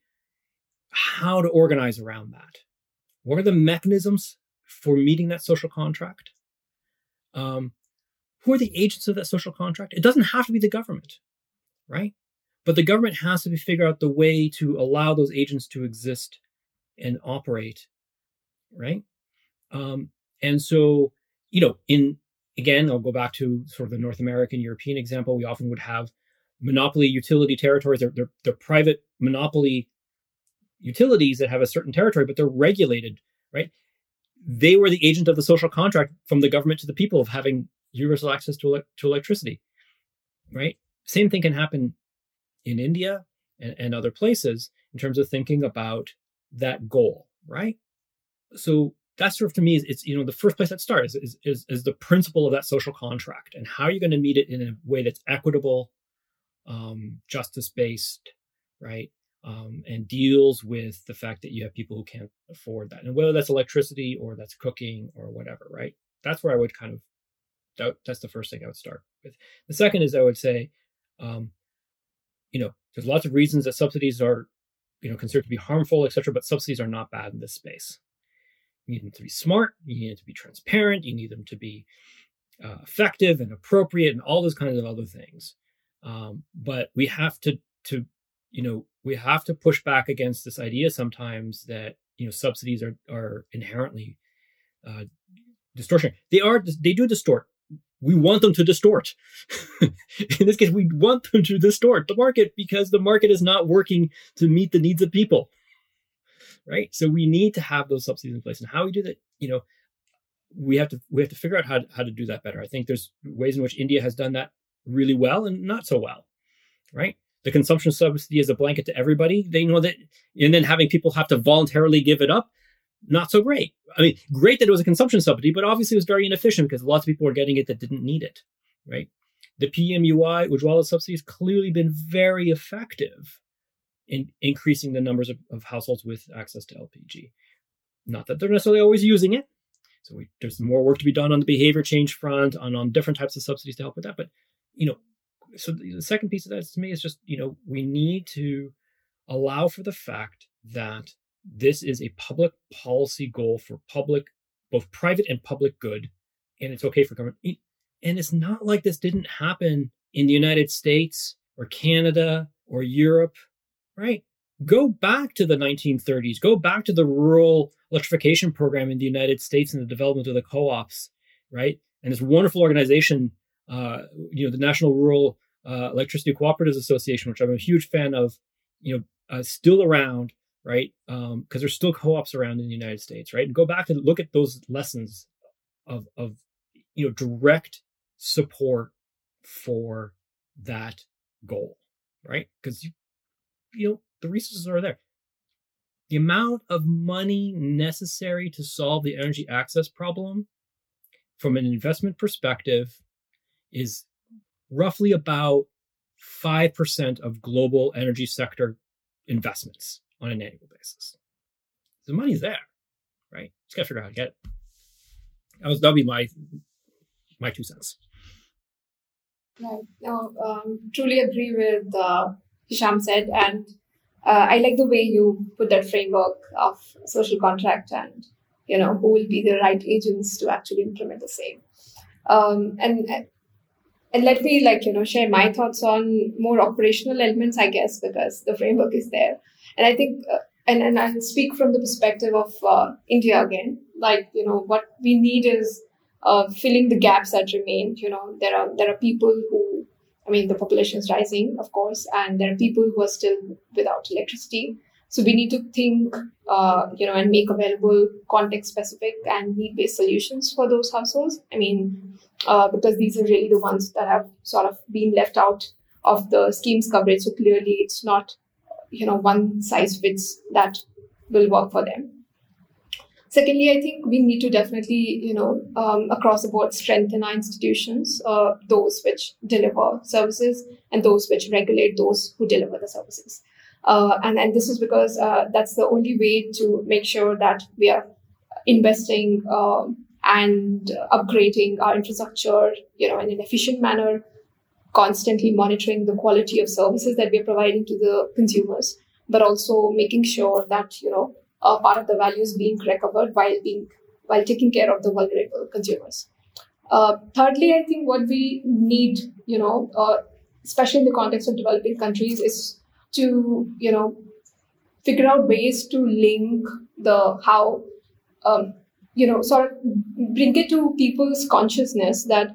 how to organize around that. What are the mechanisms for meeting that social contract? Um, who are the agents of that social contract? It doesn't have to be the government, right? But the government has to figure out the way to allow those agents to exist and operate, right? Um, and so, you know, in again, I'll go back to sort of the North American European example. We often would have monopoly utility territories. They're, they're, they're private monopoly utilities that have a certain territory, but they're regulated, right? They were the agent of the social contract from the government to the people of having universal access to, ele- to electricity, right? Same thing can happen in India and, and other places in terms of thinking about that goal, right? So that's sort of to me is it's you know the first place that starts is, is is the principle of that social contract and how are you going to meet it in a way that's equitable, um, justice based, right? Um, and deals with the fact that you have people who can't afford that, and whether that's electricity or that's cooking or whatever, right? That's where I would kind of that, that's the first thing I would start with. The second is I would say um, you know, there's lots of reasons that subsidies are, you know, considered to be harmful, etc. But subsidies are not bad in this space. You need them to be smart. You need them to be transparent. You need them to be uh, effective and appropriate, and all those kinds of other things. Um, but we have to, to, you know, we have to push back against this idea sometimes that you know subsidies are are inherently uh, distortion. They are. They do distort we want them to distort. in this case, we want them to distort the market because the market is not working to meet the needs of people. Right. So we need to have those subsidies in place. And how we do that, you know, we have to we have to figure out how to, how to do that better. I think there's ways in which India has done that really well and not so well. Right. The consumption subsidy is a blanket to everybody. They know that, and then having people have to voluntarily give it up not so great. I mean, great that it was a consumption subsidy, but obviously it was very inefficient because lots of people were getting it that didn't need it, right? The PMUY, Ujjwala subsidy, has clearly been very effective in increasing the numbers of, of households with access to LPG. Not that they're necessarily always using it. So we, there's more work to be done on the behavior change front, on, on different types of subsidies to help with that. But you know, so the second piece of that to me is just, you know, we need to allow for the fact that this is a public policy goal for public, both private and public good, and it's okay for government. And it's not like this didn't happen in the United States or Canada or Europe, right? Go back to the 1930s, go back to the rural electrification program in the United States and the development of the co ops, right? And this wonderful organization, uh, you know, the National Rural uh, Electricity Cooperatives Association, which I'm a huge fan of, you know, uh, still around, right? Because um, there's still co-ops around in the United States, right? And go back and look at those lessons of of you know direct support for that goal, right? Because you you know the resources are there. The amount of money necessary to solve the energy access problem from an investment perspective is roughly about 5% of global energy sector investments on an annual basis. The money's there, right? Just gotta figure out how to get it. That was that'll be my my two cents. Right. No, um, truly agree with uh, Hisham said, and uh, I like the way you put that framework of social contract and you know who will be the right agents to actually implement the same. Um, and and let me like you know share my thoughts on more operational elements i guess because the framework is there. And i think uh, and and i'll speak from the perspective of uh, india again. Like you know what we need is uh, filling the gaps that remain. You know there are there are people who i mean the population is rising of course and there are people who are still without electricity so we need to think, uh, you know, and make available context specific and need based solutions for those households. I mean, uh, because these are really the ones that have sort of been left out of the scheme's coverage. So clearly, it's not, you know, one size fits that will work for them. Secondly, I think we need to definitely, you know, um, across the board strengthen our institutions, uh, those which deliver services and those which regulate those who deliver the services. Uh, and, and this is because uh, that's the only way to make sure that we are investing uh, and upgrading our infrastructure, you know, in an efficient manner, constantly monitoring the quality of services that we are providing to the consumers, but also making sure that, you know, a part of the values being recovered while being while taking care of the vulnerable consumers. Uh, thirdly, I think what we need, you know, uh, especially in the context of developing countries, is to you know figure out ways to link the how um, you know sort of bring it to people's consciousness that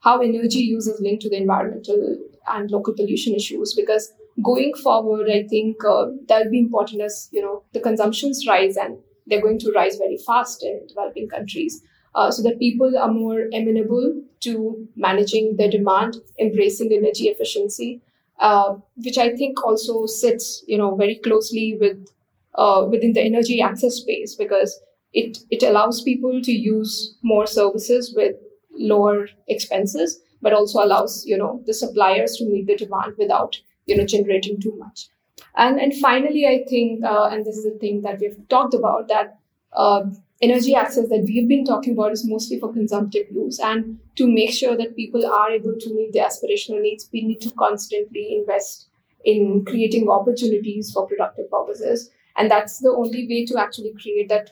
how energy use is linked to the environmental and local pollution issues because going forward i think uh, that'll be important as you know the consumptions rise and they're going to rise very fast in developing countries. Uh, so that people are more amenable to managing their demand embracing energy efficiency uh, which I think also sits, you know, very closely with uh, within the energy access space because it it allows people to use more services with lower expenses, but also allows you know the suppliers to meet the demand without you know generating too much. And and finally, I think, uh, and this is a thing that we've talked about that. Uh, energy access that we've been talking about is mostly for consumptive use. And to make sure that people are able to meet their aspirational needs, we need to constantly invest in creating opportunities for productive purposes. And that's the only way to actually create that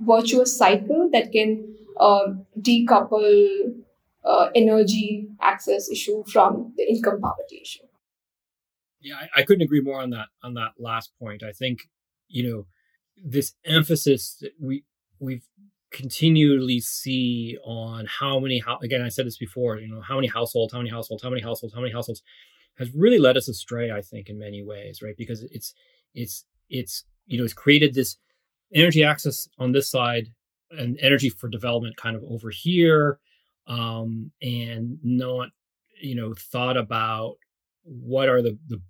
virtuous cycle that can uh, decouple energy access issue from the income poverty issue. Yeah, I, I couldn't agree more on that on that last point. I think you know this emphasis that we we've continually see on how many how again I said this before, you know, how many households, how many households, how many households, how many households has really led us astray, I think, in many ways, right? Because it's it's it's you know, it's created this energy access on this side and energy for development kind of over here, um, and not, you know, thought about what are the the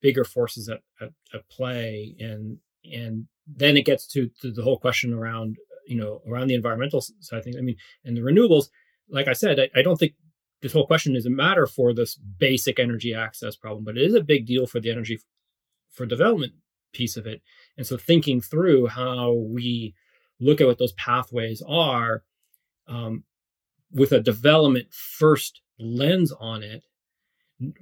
bigger forces at, at, at play and and then it gets to, to the whole question around you know around the environmental side of things. I mean, and the renewables, like I said, I, I don't think this whole question is a matter for this basic energy access problem, but it is a big deal for the energy for development piece of it. And so thinking through how we look at what those pathways are um, with a development first lens on it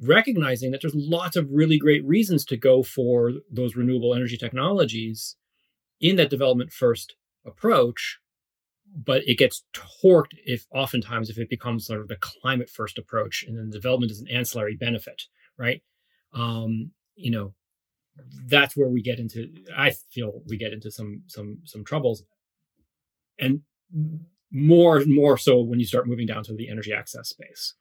recognizing that there's lots of really great reasons to go for those renewable energy technologies in that development first approach but it gets torqued if oftentimes if it becomes sort of the climate first approach and then development is an ancillary benefit right? Um you know that's where we get into i feel we get into some some some troubles. And more and more so when you start moving down to the energy access space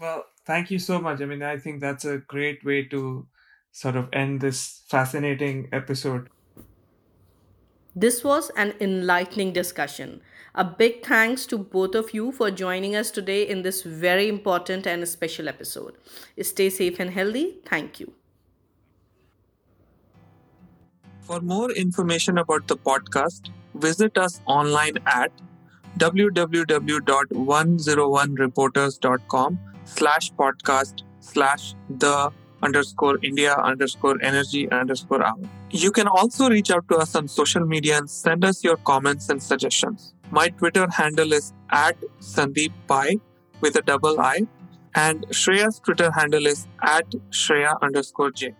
well thank you so much i mean i think that's a great way to sort of end this fascinating episode this was an enlightening discussion. A big thanks to both of you for joining us today in this very important and special episode. Stay safe and healthy. Thank you. For more information about the podcast, visit us online at www.101reporters.com slash podcast slash the underscore India underscore energy underscore hour. You can also reach out to us on social media and send us your comments and suggestions. My Twitter handle is at Sandeep Pai with a double I, and Shreya's Twitter handle is at Shreya underscore J.